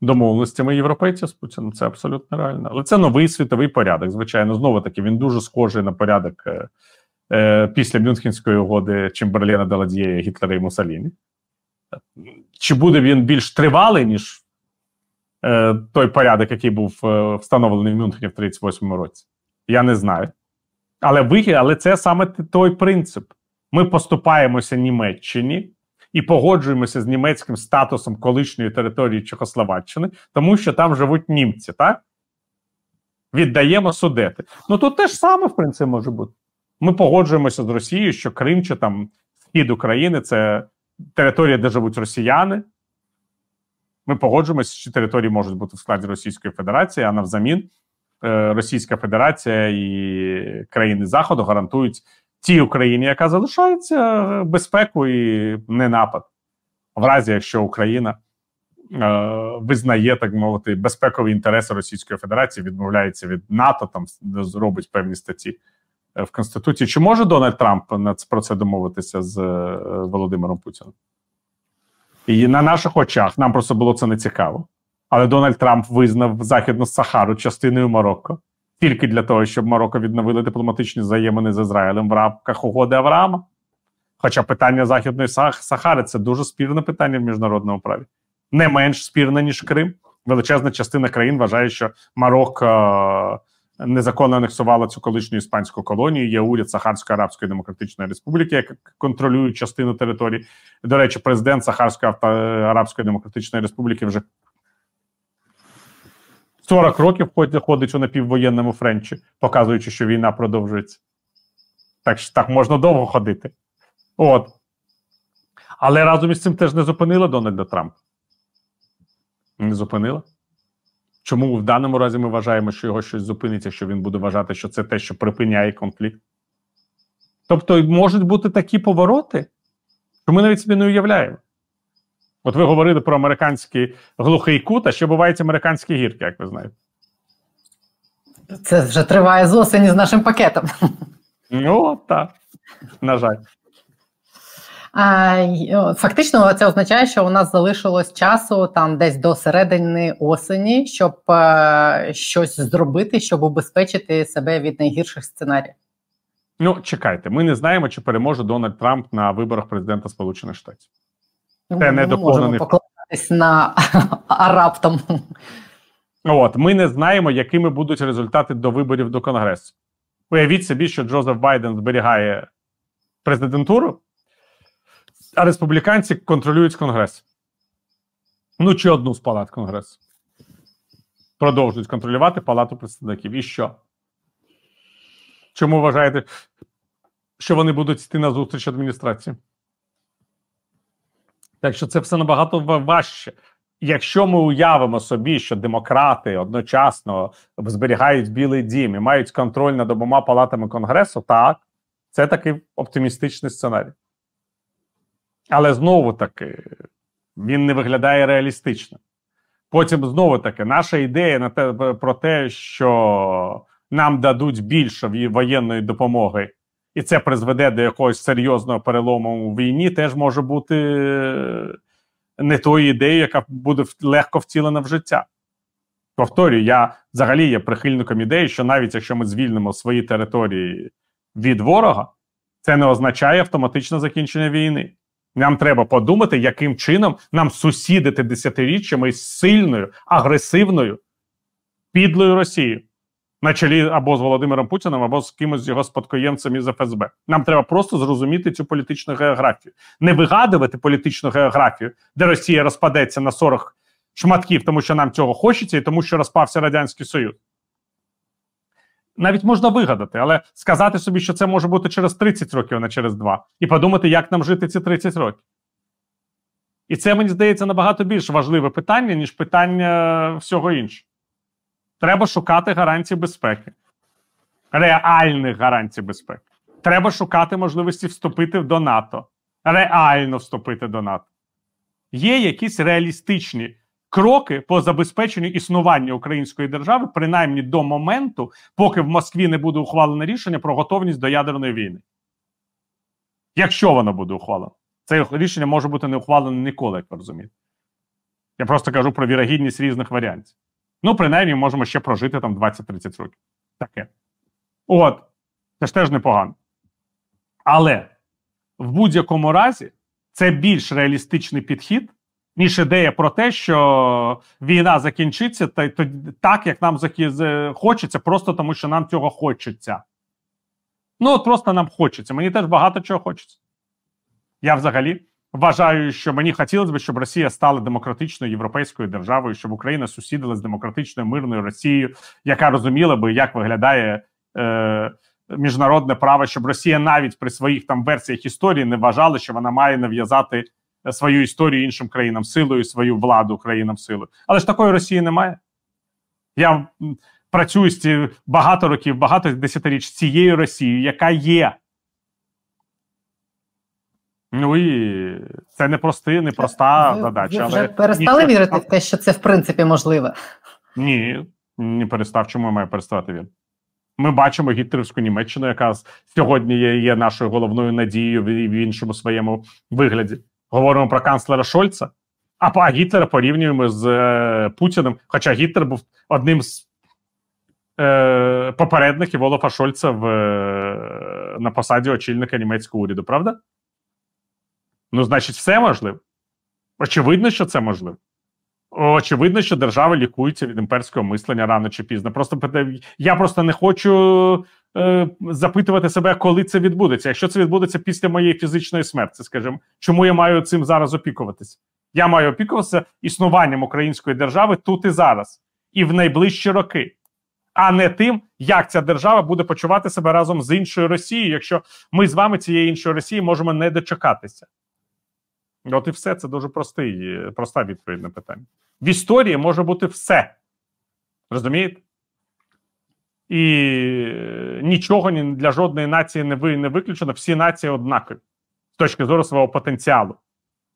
домовленостями європейців з Путіним. Це абсолютно реально. Але це новий світовий порядок. Звичайно, знову таки, він дуже схожий на порядок е, е, після Мюнхенської угоди Чемберлена Деладієя, Гітлера і Мусаліні. Чи буде він більш тривалий, ніж той порядок, який був е, встановлений в Мюнхені в 38-му році? Я не знаю. Але вихід, але це саме той принцип. Ми поступаємося Німеччині і погоджуємося з німецьким статусом колишньої території Чехословаччини, тому що там живуть німці, так? Віддаємо судети. Ну тут теж саме, в принципі, може бути. Ми погоджуємося з Росією, що Крим чи там схід України це територія, де живуть росіяни. Ми погоджуємося, що території можуть бути в складі Російської Федерації, а навзамін е, Російська Федерація і країни Заходу гарантують тій Україні, яка залишається безпеку і не напад, в разі якщо Україна е, визнає так мовити безпекові інтереси Російської Федерації, відмовляється від НАТО, там зробить певні статті. Е, в Конституції. Чи може Дональд Трамп про це домовитися з е, Володимиром Путіним? І на наших очах нам просто було це не цікаво. Але Дональд Трамп визнав Західну Сахару частиною Марокко тільки для того, щоб Марокко відновили дипломатичні взаємини з Ізраїлем в рамках угоди Авраама. Хоча питання Західної Сахари це дуже спірне питання в міжнародному праві, не менш спірне, ніж Крим. Величезна частина країн вважає, що Марокко незаконно анексувала цю колишню іспанську колонію. Є уряд Сахарської Арабської Демократичної Республіки, яка контролює частину території. До речі, президент Сахарської Арабської Демократичної Республіки вже 40 років ходить у напіввоєнному Френчі, показуючи, що війна продовжується. Так так можна довго ходити. От. Але разом із цим теж не зупинила Дональда Трампа. Не зупинила. Чому в даному разі ми вважаємо, що його щось зупиниться, що він буде вважати, що це те, що припиняє конфлікт? Тобто можуть бути такі повороти, що ми навіть собі не уявляємо. От ви говорили про американський глухий кут, а ще бувають американські гірки, як ви знаєте. Це вже триває з осені з нашим пакетом. Ну, так. На жаль. Фактично, це означає, що у нас залишилось часу там десь до середини осені, щоб е, щось зробити, щоб убезпечити себе від найгірших сценаріїв. Ну, чекайте, ми не знаємо, чи переможе Дональд Трамп на виборах президента Сполучених Штатів. Це не можемо покладатись на <laughs> а раптом. От ми не знаємо, якими будуть результати до виборів до Конгресу. Уявіть собі, що Джозеф Байден зберігає президентуру, а республіканці контролюють Конгрес. Ну, чи одну з палат Конгресу. Продовжують контролювати Палату представників. І що? Чому вважаєте, що вони будуть йти на зустріч адміністрації? Так що це все набагато важче. Якщо ми уявимо собі, що демократи одночасно зберігають білий дім і мають контроль над обома палатами Конгресу, так, це такий оптимістичний сценарій. Але знову таки, він не виглядає реалістично. Потім знову таки, наша ідея на те, про те, що нам дадуть більше воєнної допомоги, і це призведе до якогось серйозного перелому у війні, теж може бути не тою ідеєю, яка буде легко втілена в життя. Повторюю, я взагалі є прихильником ідеї, що навіть якщо ми звільнимо свої території від ворога, це не означає автоматичне закінчення війни. Нам треба подумати, яким чином нам сусідити десятиріччями з сильною, агресивною, підлою Росією на чолі або з Володимиром Путіним, або з кимось з його спадкоємцем із ФСБ. Нам треба просто зрозуміти цю політичну географію, не вигадувати політичну географію, де Росія розпадеться на 40 шматків, тому що нам цього хочеться, і тому що розпався Радянський Союз. Навіть можна вигадати, але сказати собі, що це може бути через 30 років, а не через 2, і подумати, як нам жити ці 30 років. І це мені здається набагато більш важливе питання, ніж питання всього іншого. Треба шукати гарантії безпеки, реальних гарантій безпеки. Треба шукати можливості вступити до НАТО, реально вступити до НАТО. Є якісь реалістичні кроки по забезпеченню існування української держави, принаймні до моменту, поки в Москві не буде ухвалено рішення про готовність до ядерної війни. Якщо воно буде ухвалено, це рішення може бути не ухвалено ніколи, як ви розумієте. Я просто кажу про вірогідність різних варіантів. Ну, принаймні, можемо ще прожити там 20-30 років. Таке. От, це ж теж непогано. Але в будь-якому разі це більш реалістичний підхід, ніж ідея про те, що війна закінчиться та, так, як нам хочеться, просто тому що нам цього хочеться. Ну, от просто нам хочеться. Мені теж багато чого хочеться. Я взагалі вважаю, що мені хотілося б, щоб Росія стала демократичною європейською державою, щоб Україна сусідила з демократичною мирною Росією, яка розуміла би, як виглядає е, міжнародне право, щоб Росія навіть при своїх там версіях історії не вважала, що вона має нав'язати свою історію іншим країнам силою, свою владу країнам силою. Але ж такої Росії немає. Я працюю з багато років, багато десятиріч з цією Росією, яка є. Ну і це не прости, не проста ви, задача. Ви вже але перестали ніхто... вірити в те, що це в принципі можливе? Ні, не перестав. Чому я маю переставати він? Ми бачимо гітлерівську Німеччину, яка сьогодні є, є нашою головною надією в, в іншому своєму вигляді. Говоримо про канцлера Шольца, а Гітлера порівнюємо з е, Путіним. Хоча Гітлер був одним з е, попередників Олафа Шольца в, е, на посаді очільника німецького уряду, правда? Ну, значить, все можливо. Очевидно, що це можливо. Очевидно, що держава лікується від імперського мислення рано чи пізно. Просто я просто не хочу е, запитувати себе, коли це відбудеться. Якщо це відбудеться після моєї фізичної смерті, скажімо, чому я маю цим зараз опікуватися? Я маю опікуватися існуванням української держави тут і зараз, і в найближчі роки, а не тим, як ця держава буде почувати себе разом з іншою Росією, якщо ми з вами цієї іншої Росії можемо не дочекатися. От і все це дуже простий, проста відповідь на питання. В історії може бути все. Розумієте? І нічого для жодної нації не не виключено. Всі нації однакові з точки зору свого потенціалу.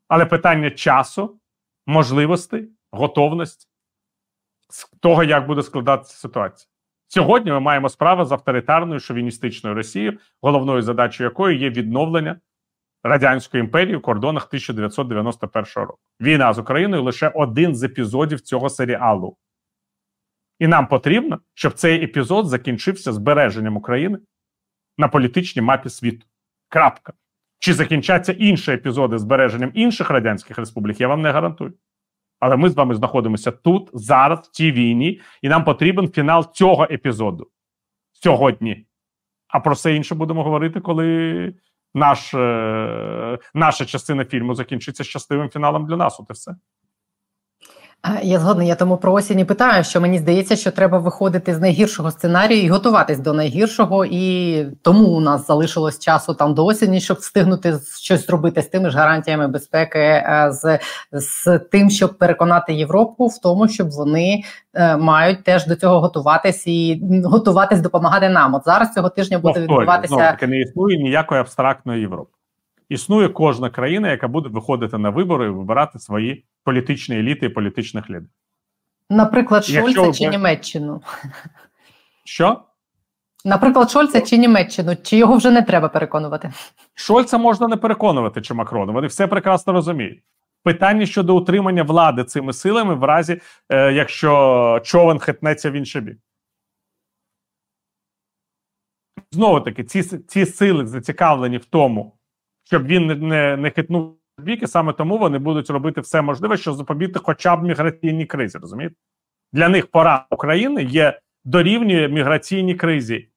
Але питання часу, можливостей, готовності того, як буде складатися ситуація. Сьогодні ми маємо справу з авторитарною шовіністичною Росією, головною задачою якої є відновлення Радянської імперії в кордонах 1991 року. Війна з Україною лише один з епізодів цього серіалу. І нам потрібно, щоб цей епізод закінчився збереженням України на політичній мапі світу. Крапка. Чи закінчаться інші епізоди збереженням інших радянських республік, я вам не гарантую. Але ми з вами знаходимося тут, зараз, в цій війні, і нам потрібен фінал цього епізоду сьогодні. А про все інше будемо говорити, коли наш, е, наша частина фільму закінчиться щасливим фіналом для нас. От і все. Я згодна, я тому про осінь і питаю, що мені здається, що треба виходити з найгіршого сценарію і готуватись до найгіршого, і тому у нас залишилось часу там до осені, щоб встигнути щось зробити з тими ж гарантіями безпеки, е, з з тим, щоб переконати Європу в тому, щоб вони е, мають теж до цього готуватись і готуватись допомагати нам. От зараз цього тижня буде Повторю, відбуватися знову таки не існує ніякої абстрактної Європи. Існує кожна країна, яка буде виходити на вибори і вибирати свої політичні еліти і політичних лідерів. Наприклад, Шольца Якщо... чи Німеччину. Що? Наприклад, Шольца чи Німеччину, чи його вже не треба переконувати? Шольца можна не переконувати чи Макрона. Вони все прекрасно розуміють. Питання щодо утримання влади цими силами, в разі, е, якщо човен хитнеться в інший бік. Знову таки, ці ці сили зацікавлені в тому, щоб він не не хитнув бік, і саме тому вони будуть робити все можливе, щоб запобігти хоча б міграційній кризі. Розумієте? Для них пора України є дорівнює міграційній кризі.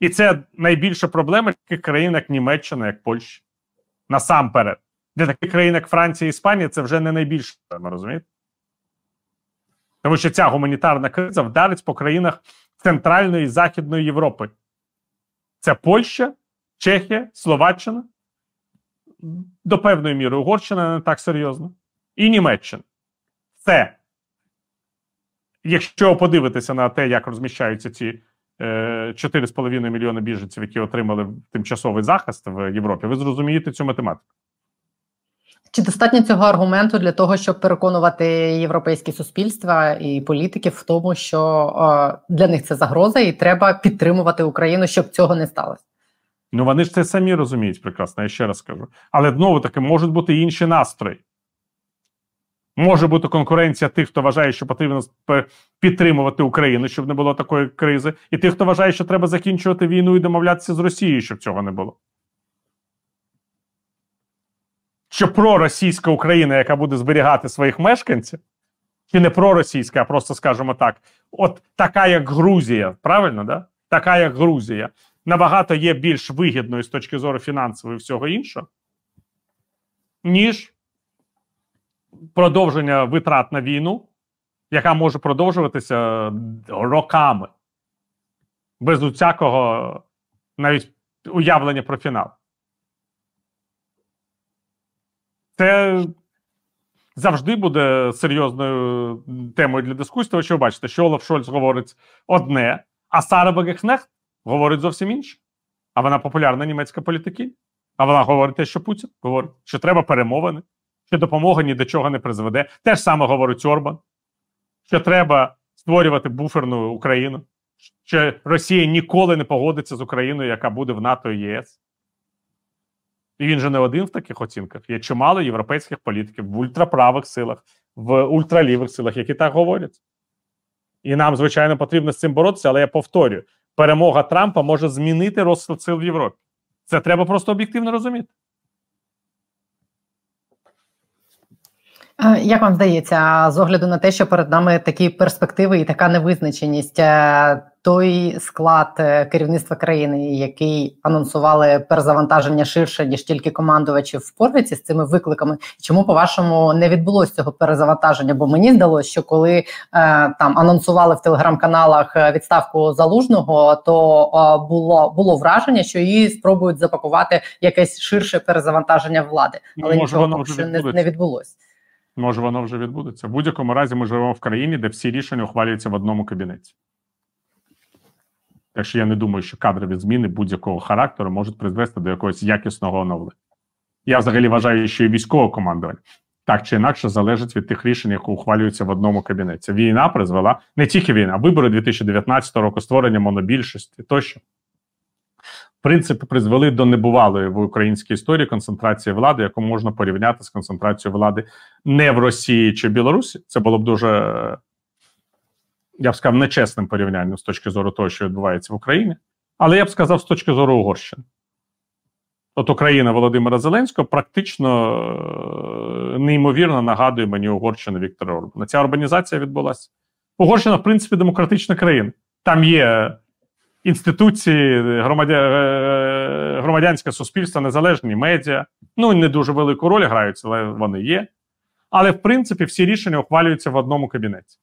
І це найбільша проблема таких країн, як Німеччина, як Польща. Насамперед. Для таких країн, як Франція і Іспанія, це вже не найбільша проблема, розумієте? Тому що ця гуманітарна криза вдарить по країнах Центральної і Західної Європи. Це Польща, Чехія, Словаччина, до певної міри Угорщина не так серйозно, і Німеччина. Це, якщо подивитися на те, як розміщаються ці е, 4,5 мільйони біженців, які отримали тимчасовий захист в Європі, ви зрозумієте цю математику. Чи достатньо цього аргументу для того, щоб переконувати європейські суспільства і політиків в тому, що е, для них це загроза, і треба підтримувати Україну, щоб цього не сталося? Ну вони ж це самі розуміють прекрасно, я ще раз скажу. Але знову таки можуть бути інші настрої. Може бути конкуренція тих, хто вважає, що потрібно підтримувати Україну, щоб не було такої кризи, і тих, хто вважає, що треба закінчувати війну і домовлятися з Росією, щоб цього не було. Що проросійська Україна, яка буде зберігати своїх мешканців, чи не проросійська, а просто скажімо так, от така, як Грузія, правильно, да? Така, як Грузія, набагато є більш вигідною з точки зору фінансової і всього іншого, ніж продовження витрат на війну, яка може продовжуватися роками, без усякого навіть уявлення про фінал. Це завжди буде серйозною темою для дискусії, тому що ви бачите, що Олаф Шольц говорить одне, а Сара Багехнехт говорить зовсім інше. А вона популярна німецька політики. А вона говорить те, що Путін говорить, що треба перемовини, що допомога ні до чого не призведе. Те ж саме говорить Орбан, що треба створювати буферну Україну, що Росія ніколи не погодиться з Україною, яка буде в НАТО і ЄС. І він же не один в таких оцінках. Є чимало європейських політиків в ультраправих силах, в ультралівих силах, які так говорять. І нам, звичайно, потрібно з цим боротися, але я повторюю: перемога Трампа може змінити розклад сил в Європі. Це треба просто об'єктивно розуміти. Як вам здається, з огляду на те, що перед нами такі перспективи і така невизначеність, е, той склад е, керівництва країни, який анонсували перезавантаження ширше ніж тільки командувачі впорається з цими викликами, чому по вашому не відбулося цього перезавантаження? Бо мені здалося, що коли е, там анонсували в телеграм-каналах відставку залужного, то було було враження, що її спробують запакувати якесь ширше перезавантаження влади, але Може, нічого не, не відбулося. Може, воно вже відбудеться. В будь-якому разі ми живемо в країні, де всі рішення ухвалюються в одному кабінеті. Так що я не думаю, що кадрові зміни будь-якого характеру можуть призвести до якогось якісного оновлення. Я взагалі вважаю, що і військове командування так чи інакше залежить від тих рішень, які ухвалюються в одному кабінеті. Війна призвела не тільки війна, а вибори 2019 року, створення монобільшості тощо принципи призвели до небувалої в українській історії концентрації влади, яку можна порівняти з концентрацією влади не в Росії чи Білорусі. Це було б дуже, я б сказав, нечесним порівнянням з точки зору того, що відбувається в Україні, але я б сказав, з точки зору Угорщини. От Україна Володимира Зеленського практично е, неймовірно нагадує мені Угорщину Віктора Орбана. Ця урбанізація відбулася. Угорщина, в принципі, демократична країна. Там є інституції, громадя... Е, громадянське суспільство, незалежні медіа. Ну не дуже велику роль грають, але вони є. Але в принципі всі рішення ухвалюються в одному кабінеті.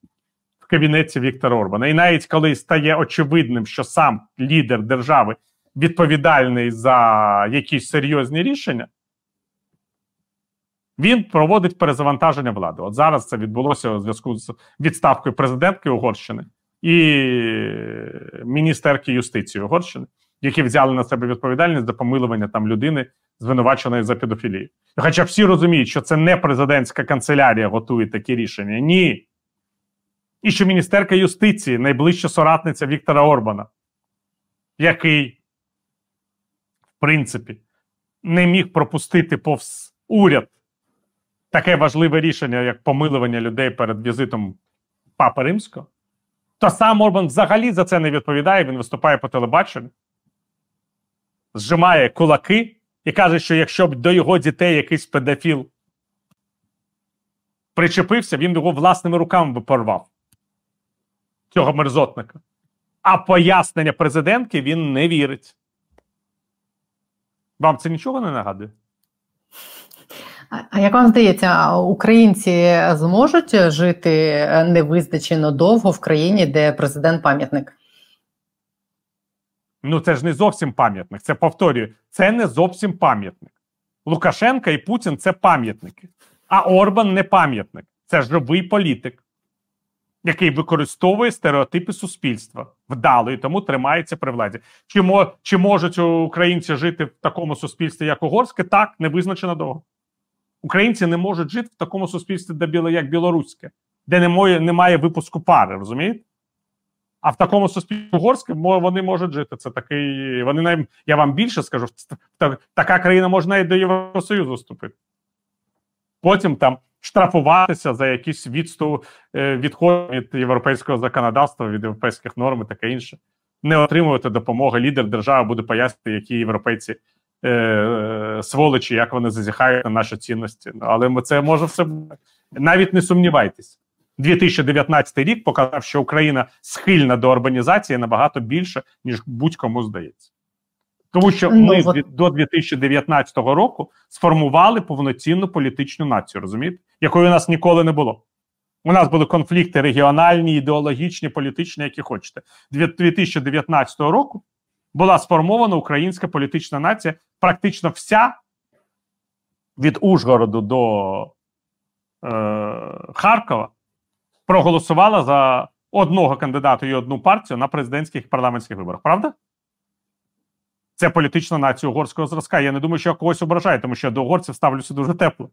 В кабінеті Віктора Орбана. І навіть коли стає очевидним, що сам лідер держави відповідальний за якісь серйозні рішення, він проводить перезавантаження влади. От зараз це відбулося у зв'язку з відставкою президентки Угорщини і міністерки юстиції Угорщини, які взяли на себе відповідальність за помилування там людини, звинуваченої за педофілію. Хоча всі розуміють, що це не президентська канцелярія готує такі рішення. Ні. І що міністерка юстиції, найближча соратниця Віктора Орбана, який, в принципі, не міг пропустити повз уряд таке важливе рішення, як помилування людей перед візитом Папи Римського, то сам Орбан взагалі за це не відповідає. Він виступає по телебаченню, зжимає кулаки і каже, що якщо б до його дітей якийсь педофіл причепився, він його власними руками би порвав цього мерзотника. А пояснення президентки він не вірить. Вам це нічого не нагадує? А як вам здається, українці зможуть жити невизначено довго в країні, де президент пам'ятник? Ну це ж не зовсім пам'ятник. Це повторюю, це не зовсім пам'ятник. Лукашенка і Путін це пам'ятники. А Орбан не пам'ятник. Це живий політик, який використовує стереотипи суспільства вдало і тому тримається при владі. Чи, чи можуть українці жити в такому суспільстві, як угорське? Так, не визначено довго. Українці не можуть жити в такому суспільстві, де як білоруське, де немає, немає випуску пари, розумієте? А в такому суспільстві угорському вони можуть жити. Це такий. Вони нам я вам більше скажу, така країна можна і до Євросоюзу вступити. Потім там штрафуватися за якісь відступ е, відход від європейського законодавства, від європейських норм і таке інше. Не отримувати допомоги. Лідер держави буде пояснити, які європейці е, сволочі, як вони зазіхають на наші цінності. Але ми це може все навіть не сумнівайтесь. 2019 рік показав, що Україна схильна до урбанізації набагато більше, ніж будь-кому здається. Тому що ну, ми от... до 2019 року сформували повноцінну політичну націю, розумієте, якої у нас ніколи не було. У нас були конфлікти регіональні, ідеологічні, політичні, які хочете. 2019 року була сформована українська політична нація, практично вся від Ужгороду до е, Харкова проголосувала за одного кандидата і одну партію на президентських і парламентських виборах. Правда? Це політична нація угорського зразка. Я не думаю, що я когось ображаю, тому що я до угорців ставлюся дуже тепло.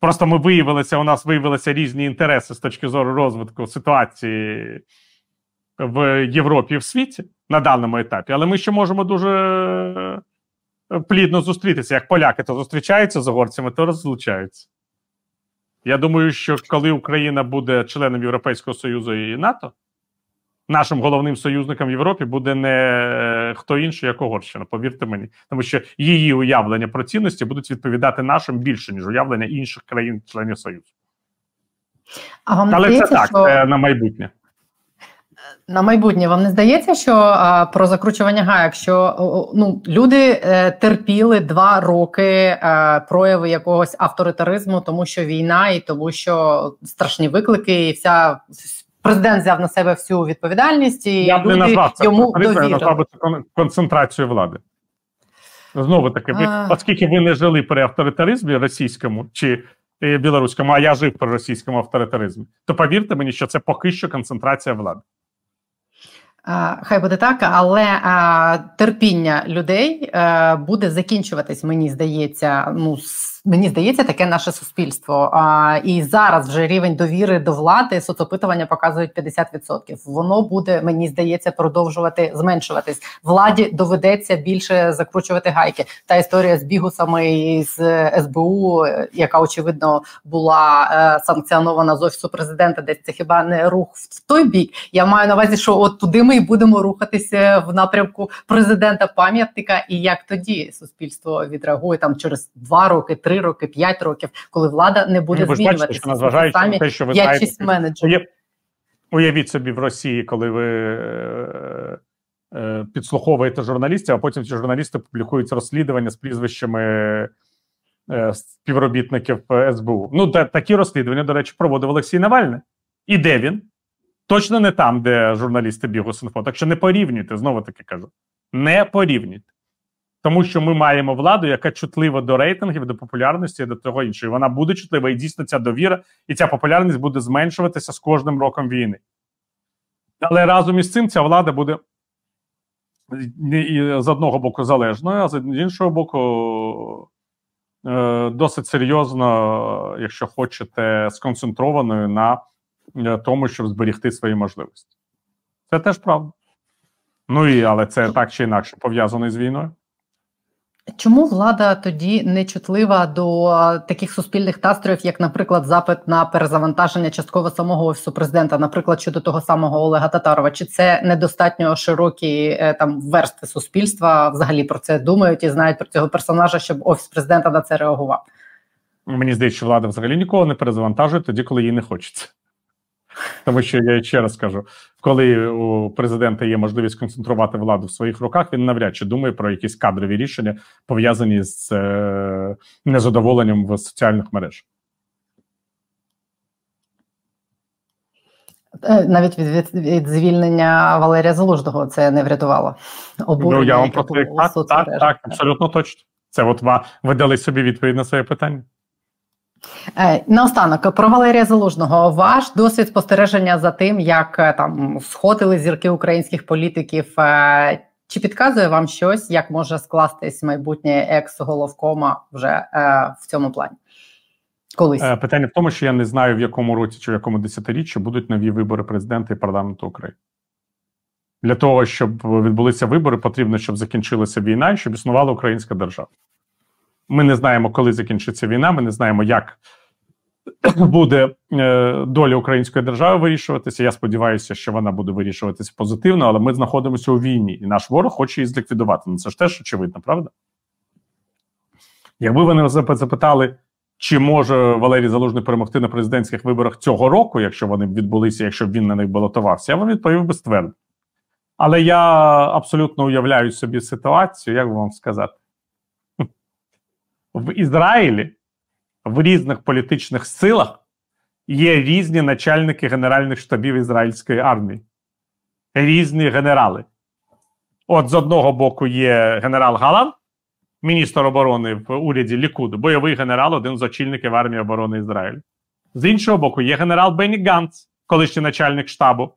Просто ми виявилися, у нас виявилися різні інтереси з точки зору розвитку ситуації в Європі і в світі на даному етапі, але ми ще можемо дуже е, плідно зустрітися. Як поляки то зустрічаються з угорцями, то розлучаються. Я думаю, що коли Україна буде членом Європейського Союзу і НАТО, нашим головним союзником в Європі буде не е, хто інший, як Угорщина, повірте мені, тому що її уявлення про цінності будуть відповідати нашим більше, ніж уявлення інших країн-членів Союзу. А вам Але здається, це так, що... це на майбутнє. На майбутнє вам не здається, що а, про закручування гаяк, що ну люди е, терпіли два роки е, прояви якогось авторитаризму, тому що війна, і тому що страшні виклики, і вся президент взяв на себе всю відповідальність і я люди не назвав це йому довірили. Я назвав це концентрацію влади. Знову таки, ви, оскільки ви не жили при авторитаризмі російському чи е, білоруському, а я жив при російському авторитаризмі, то повірте мені, що це поки що концентрація влади. Хай буде так, але терпіння людей е, буде закінчуватись, мені здається, ну Мені здається, таке наше суспільство. А, І зараз вже рівень довіри до влади соцопитування показують 50%. Воно буде, мені здається, продовжувати зменшуватись. Владі доведеться більше закручувати гайки. Та історія з бігусами з СБУ, яка очевидно була е, санкціонована з офісу президента, десь це хіба не рух в той бік. Я маю на увазі, що от туди ми і будемо рухатися в напрямку президента пам'ятника. І як тоді суспільство відреагує там через два роки, три роки, 5 років, коли влада не буде ну, змінюватися. що незважаючи на те, що ви знаєте, менеджерів. Уявіть собі в Росії, коли ви е, е, підслуховуєте журналістів, а потім ці журналісти публікують розслідування з прізвищами е, співробітників СБУ. Ну, та, такі розслідування, до речі, проводив Олексій Навальний. І де він? Точно не там, де журналісти Бігус.Інфо. Так що не порівнюйте, знову таки кажу. Не порівнюйте. Тому що ми маємо владу, яка чутлива до рейтингів, до популярності і до того іншого. Вона буде чутлива, і дійсно ця довіра, і ця популярність буде зменшуватися з кожним роком війни. Але разом із цим ця влада буде з одного боку залежною, а з іншого боку, е, досить серйозно, якщо хочете, сконцентрованою на е, тому, щоб зберігти свої можливості. Це теж правда. Ну і але це так чи інакше пов'язано з війною. Чому влада тоді не чутлива до таких суспільних настроїв, як, наприклад, запит на перезавантаження частково самого офісу президента, наприклад, щодо того самого Олега Татарова? Чи це недостатньо широкі е, там версти суспільства взагалі про це думають і знають про цього персонажа, щоб офіс президента на це реагував? Мені здається, що влада взагалі нікого не перезавантажує тоді, коли їй не хочеться. Тому що я ще раз кажу: коли у президента є можливість концентрувати владу в своїх руках, він навряд чи думає про якісь кадрові рішення пов'язані з е, незадоволенням в соціальних мережах. Е, навіть від, від, від звільнення Валерія Залужного це не врятувало. Обурення, ну, я вам про так, так, так, абсолютно точно. Це от ви дали собі відповідь на своє питання. Е, наостанок про Валерія Залужного. Ваш досвід спостереження за тим, як е, там сходили зірки українських політиків. Е, чи підказує вам щось, як може скластись майбутнє екс-головкома вже в цьому плані? Колись питання в тому, що я не знаю, в якому році чи в якому десятиріччі будуть нові вибори президента і парламенту України. Для того, щоб відбулися вибори, потрібно, щоб закінчилася війна і щоб існувала українська держава. Ми не знаємо, коли закінчиться війна. Ми не знаємо, як буде е, доля української держави вирішуватися. Я сподіваюся, що вона буде вирішуватися позитивно, але ми знаходимося у війні, і наш ворог хоче її зліквідувати. Ну це ж теж очевидно, правда? Якби вони запитали, чи може Валерій Залужний перемогти на президентських виборах цього року, якщо вони б відбулися, якщо б він на них балотувався, я вам відповів би ствердно. Але я абсолютно уявляю собі ситуацію, як би вам сказати в Ізраїлі в різних політичних силах є різні начальники генеральних штабів ізраїльської армії, різні генерали. От з одного боку є генерал Галан, міністр оборони в уряді Лікуду, бойовий генерал, один з очільників армії оборони Ізраїлю. З іншого боку, є генерал Бенні Ганц, колишній начальник штабу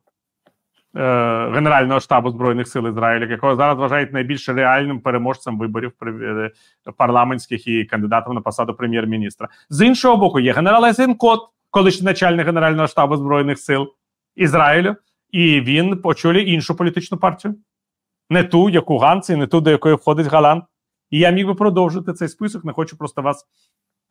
Генерального штабу збройних сил Ізраїля, якого зараз вважають найбільш реальним переможцем виборів е, парламентських і кандидатом на посаду прем'єр-міністра. З іншого боку, є генерал Езенкот, колишній начальник Генерального штабу збройних сил Ізраїлю, і він очолює іншу політичну партію, не ту, яку Ганці, не ту, до якої входить Галан. І я міг би продовжити цей список. Не хочу просто вас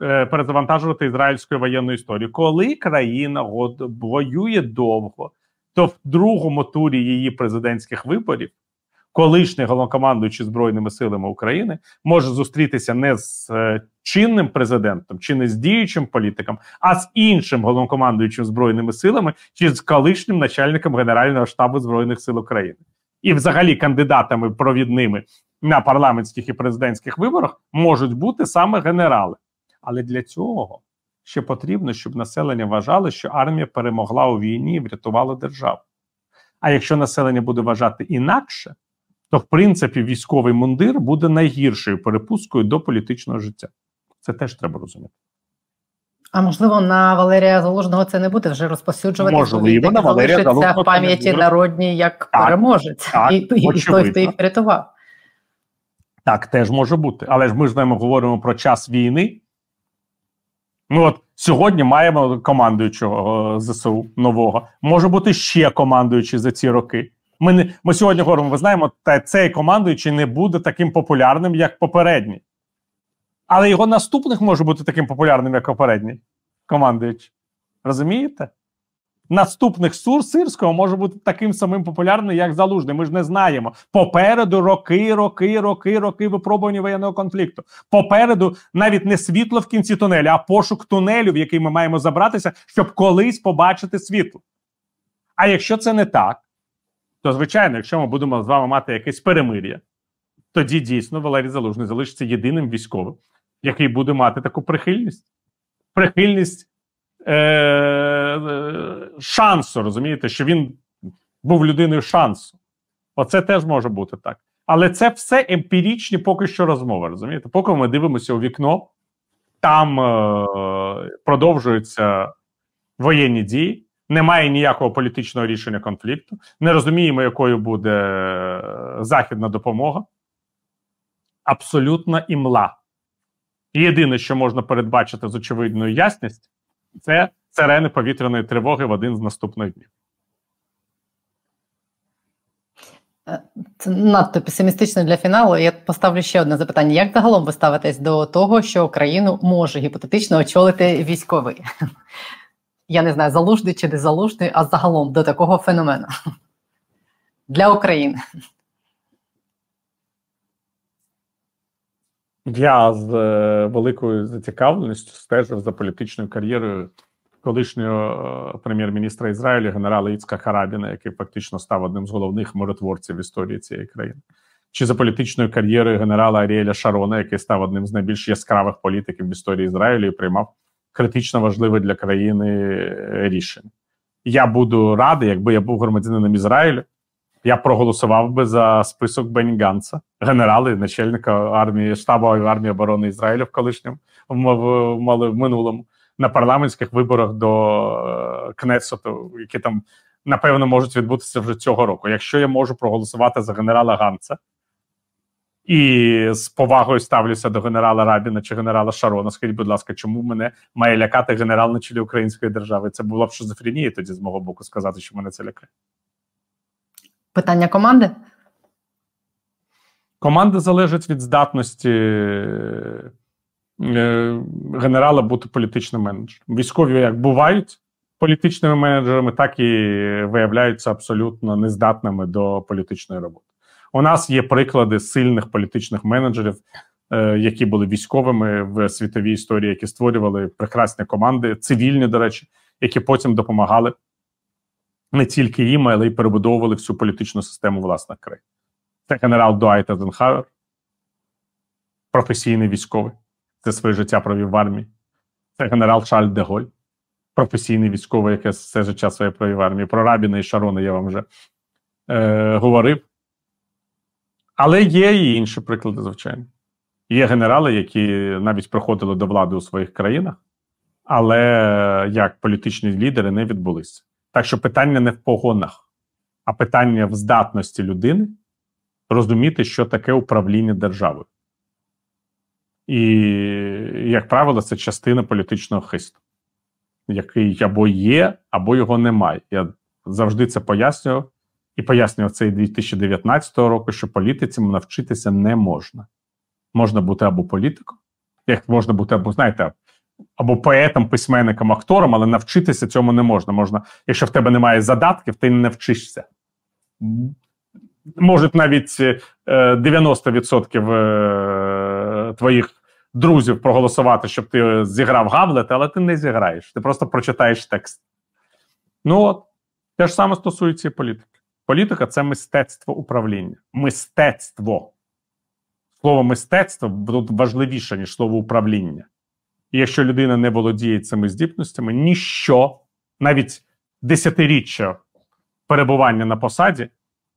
е, перезавантажувати ізраїльською воєнною історією. Коли країна воює довго то в другому турі її президентських виборів колишній головнокомандуючий збройними силами України може зустрітися не з е, чинним президентом чи не з діючим політиком, а з іншим головнокомандуючим збройними силами чи з колишнім начальником Генерального штабу збройних сил України, і, взагалі, кандидатами провідними на парламентських і президентських виборах можуть бути саме генерали. Але для цього ще потрібно, щоб населення вважало, що армія перемогла у війні і врятувала державу. А якщо населення буде вважати інакше, то в принципі військовий мундир буде найгіршою перепусткою до політичного життя. Це теж треба розуміти. А можливо, на Валерія Залужного це не буде вже розповсюджуватися. Можливо, на Валерія Залужного в пам'яті народній як так, переможець так, і, і той, хто їх врятував. Так, теж може бути. Але ж ми з вами говоримо про час війни. Ми от сьогодні маємо командуючого е, ЗСУ нового. Може бути ще командуючий за ці роки. Ми не ми сьогодні говоримо, ви знаємо, та цей командуючий не буде таким популярним, як попередній. Але його наступник може бути таким популярним, як попередній командуючий. Розумієте? Наступних сур сирського може бути таким самим популярним, як залужний. Ми ж не знаємо. Попереду роки, роки, роки, роки випробування воєнного конфлікту. Попереду навіть не світло в кінці тунелю, а пошук тунелю, в який ми маємо забратися, щоб колись побачити світло. А якщо це не так, То, звичайно, якщо ми будемо з вами мати якесь перемир'я, тоді дійсно Валерій Залужний залишиться єдиним військовим, який буде мати таку прихильність. Прихильність е- шансу, розумієте, що він був людиною шансу. Оце теж може бути так. Але це все емпірічні поки що розмови. Розумієте? Поки ми дивимося у вікно, там е- продовжуються воєнні дії, немає ніякого політичного рішення конфлікту, не розуміємо, якою буде е, західна допомога. Абсолютна імла. Єдине, що можна передбачити з очевидною ясністю, це сирени повітряної тривоги в один з наступних днів. Е, це надто песимістично для фіналу. Я поставлю ще одне запитання: як загалом ви ставитесь до того, що Україну може гіпотетично очолити військовий? <laughs> Я не знаю, залужний чи не залужний, а загалом до такого феномену <laughs> для України. Я з е, великою зацікавленістю стежив за політичною кар'єрою колишнього е, прем'єр-міністра Ізраїлю генерала Іцка Харабіна, який фактично став одним з головних миротворців в історії цієї країни, чи за політичною кар'єрою генерала Аріеля Шарона, який став одним з найбільш яскравих політиків в історії Ізраїлю і приймав критично важливе для країни е, рішення. Я буду радий, якби я був громадянином Ізраїлю. Я проголосував би за список Бені Ганса, генерала і начальника армії штабу армії оборони Ізраїля в колишньому в, в, в минулому на парламентських виборах до е, Кнесету, які там напевно можуть відбутися вже цього року. Якщо я можу проголосувати за генерала Ганса і з повагою ставлюся до генерала Рабіна чи генерала Шарона, скажіть, будь ласка, чому мене має лякати генерал на чолі української держави? Це була б шизофренія тоді з мого боку сказати, що мене це лякає. Питання команди. Команда залежить від здатності генерала бути політичним менеджером. Військові як бувають політичними менеджерами, так і виявляються абсолютно нездатними до політичної роботи. У нас є приклади сильних політичних менеджерів, е, які були військовими в світовій історії, які створювали прекрасні команди, цивільні, до речі, які потім допомагали не тільки їм, але й перебудовували всю політичну систему власних країн. Це генерал Дуайт Ейзенхауер, професійний військовий це своє життя провів в армії. Це генерал Шарль де Голь, професійний військовий, який все життя своє провів в армії. Про Рабіна і Шарона я вам вже е, говорив. Але є і інші приклади, звичайно. Є генерали, які навіть приходили до влади у своїх країнах, але як політичні лідери не відбулися. Так що питання не в погонах, а питання в здатності людини розуміти, що таке управління державою. І, як правило, це частина політичного хисту, який або є, або його немає. Я завжди це пояснював і пояснював це і 2019 року, що політиці навчитися не можна. Можна бути або політиком, як можна бути, або знаєте, або поетом, письменником, актором, але навчитися цьому не можна. Можна, Якщо в тебе немає задатків, ти не навчишся. Можуть навіть 90% е, е, твоїх друзів проголосувати, щоб ти зіграв Гамлет, але ти не зіграєш. Ти просто прочитаєш текст. Ну от, те ж саме стосується і політики. Політика це мистецтво управління. Мистецтво. Слово мистецтво тут важливіше, ніж слово управління. І якщо людина не володіє цими здібностями, ніщо, навіть десятиріччя перебування на посаді,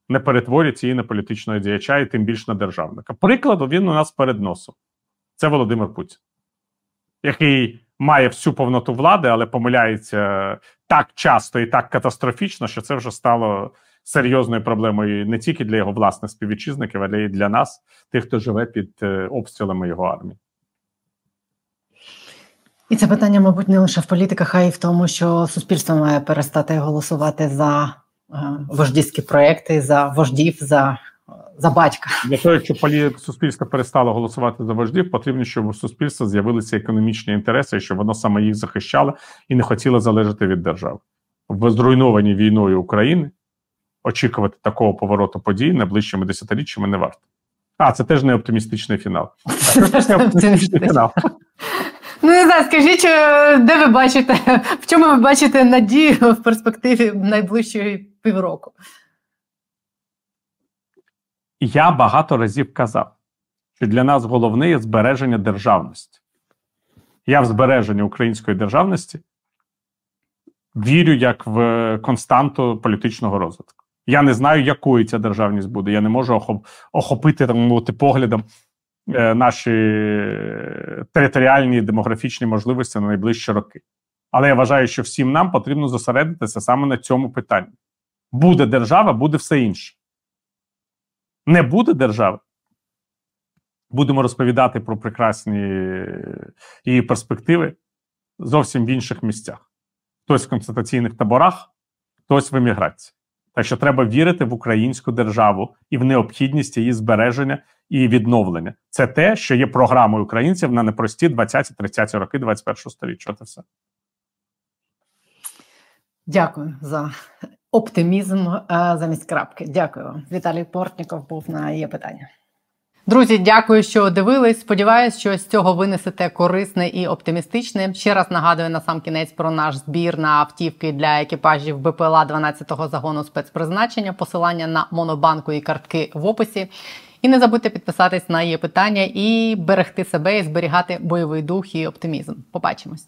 не перетворюється її на політичного діяча і тим більше на державника. Прикладу, він у нас перед носом це Володимир Путін, який має всю повноту влади, але помиляється так часто і так катастрофічно, що це вже стало серйозною проблемою не тільки для його власних співвітчизників, але й для нас, тих, хто живе під е, обстрілами його армії. І це питання, мабуть, не лише в політиках, а й в тому, що суспільство має перестати голосувати за е, вождівські проекти, за вождів, за за батька. Для того, щоб суспільство перестало голосувати за вождів, потрібно, щоб у суспільства з'явилися економічні інтереси, щоб воно саме їх захищало і не хотіло залежати від держави. В зруйнованій війною України очікувати такого повороту подій найближчими десятиріччями не варто. А, це теж не оптимістичний фінал. <laughs> Це оптимістичний фінал. Ну, не знаю, скажіть, е, де ви бачите, в чому ви бачите надію в перспективі найближчої півроку? Я багато разів казав, що для нас головне є збереження державності. Я в збереження української державності вірю як в константу політичного розвитку. Я не знаю, якою ця державність буде. Я не можу охопити так мовити поглядом е, наші територіальні демографічні можливості на найближчі роки. Але я вважаю, що всім нам потрібно зосередитися саме на цьому питанні. Буде держава, буде все інше. Не буде держави. Будемо розповідати про прекрасні її перспективи зовсім в інших місцях. Хтось в конституційних таборах, хтось в еміграції. Так що треба вірити в українську державу і в необхідність її збереження і відновлення. Це те, що є програмою українців на непрості 20-30 роки 21-го століття. Це все. Дякую за оптимізм замість крапки. Дякую. Віталій Портніков був на є питання. Друзі, дякую, що дивились. Сподіваюсь, що з цього винесете корисне і оптимістичне. Ще раз нагадую на сам кінець про наш збір на автівки для екіпажів БПЛА 12-го загону спецпризначення. Посилання на монобанку і картки в описі. І не забудьте підписатись на її питання і берегти себе і зберігати бойовий дух і оптимізм. Побачимось.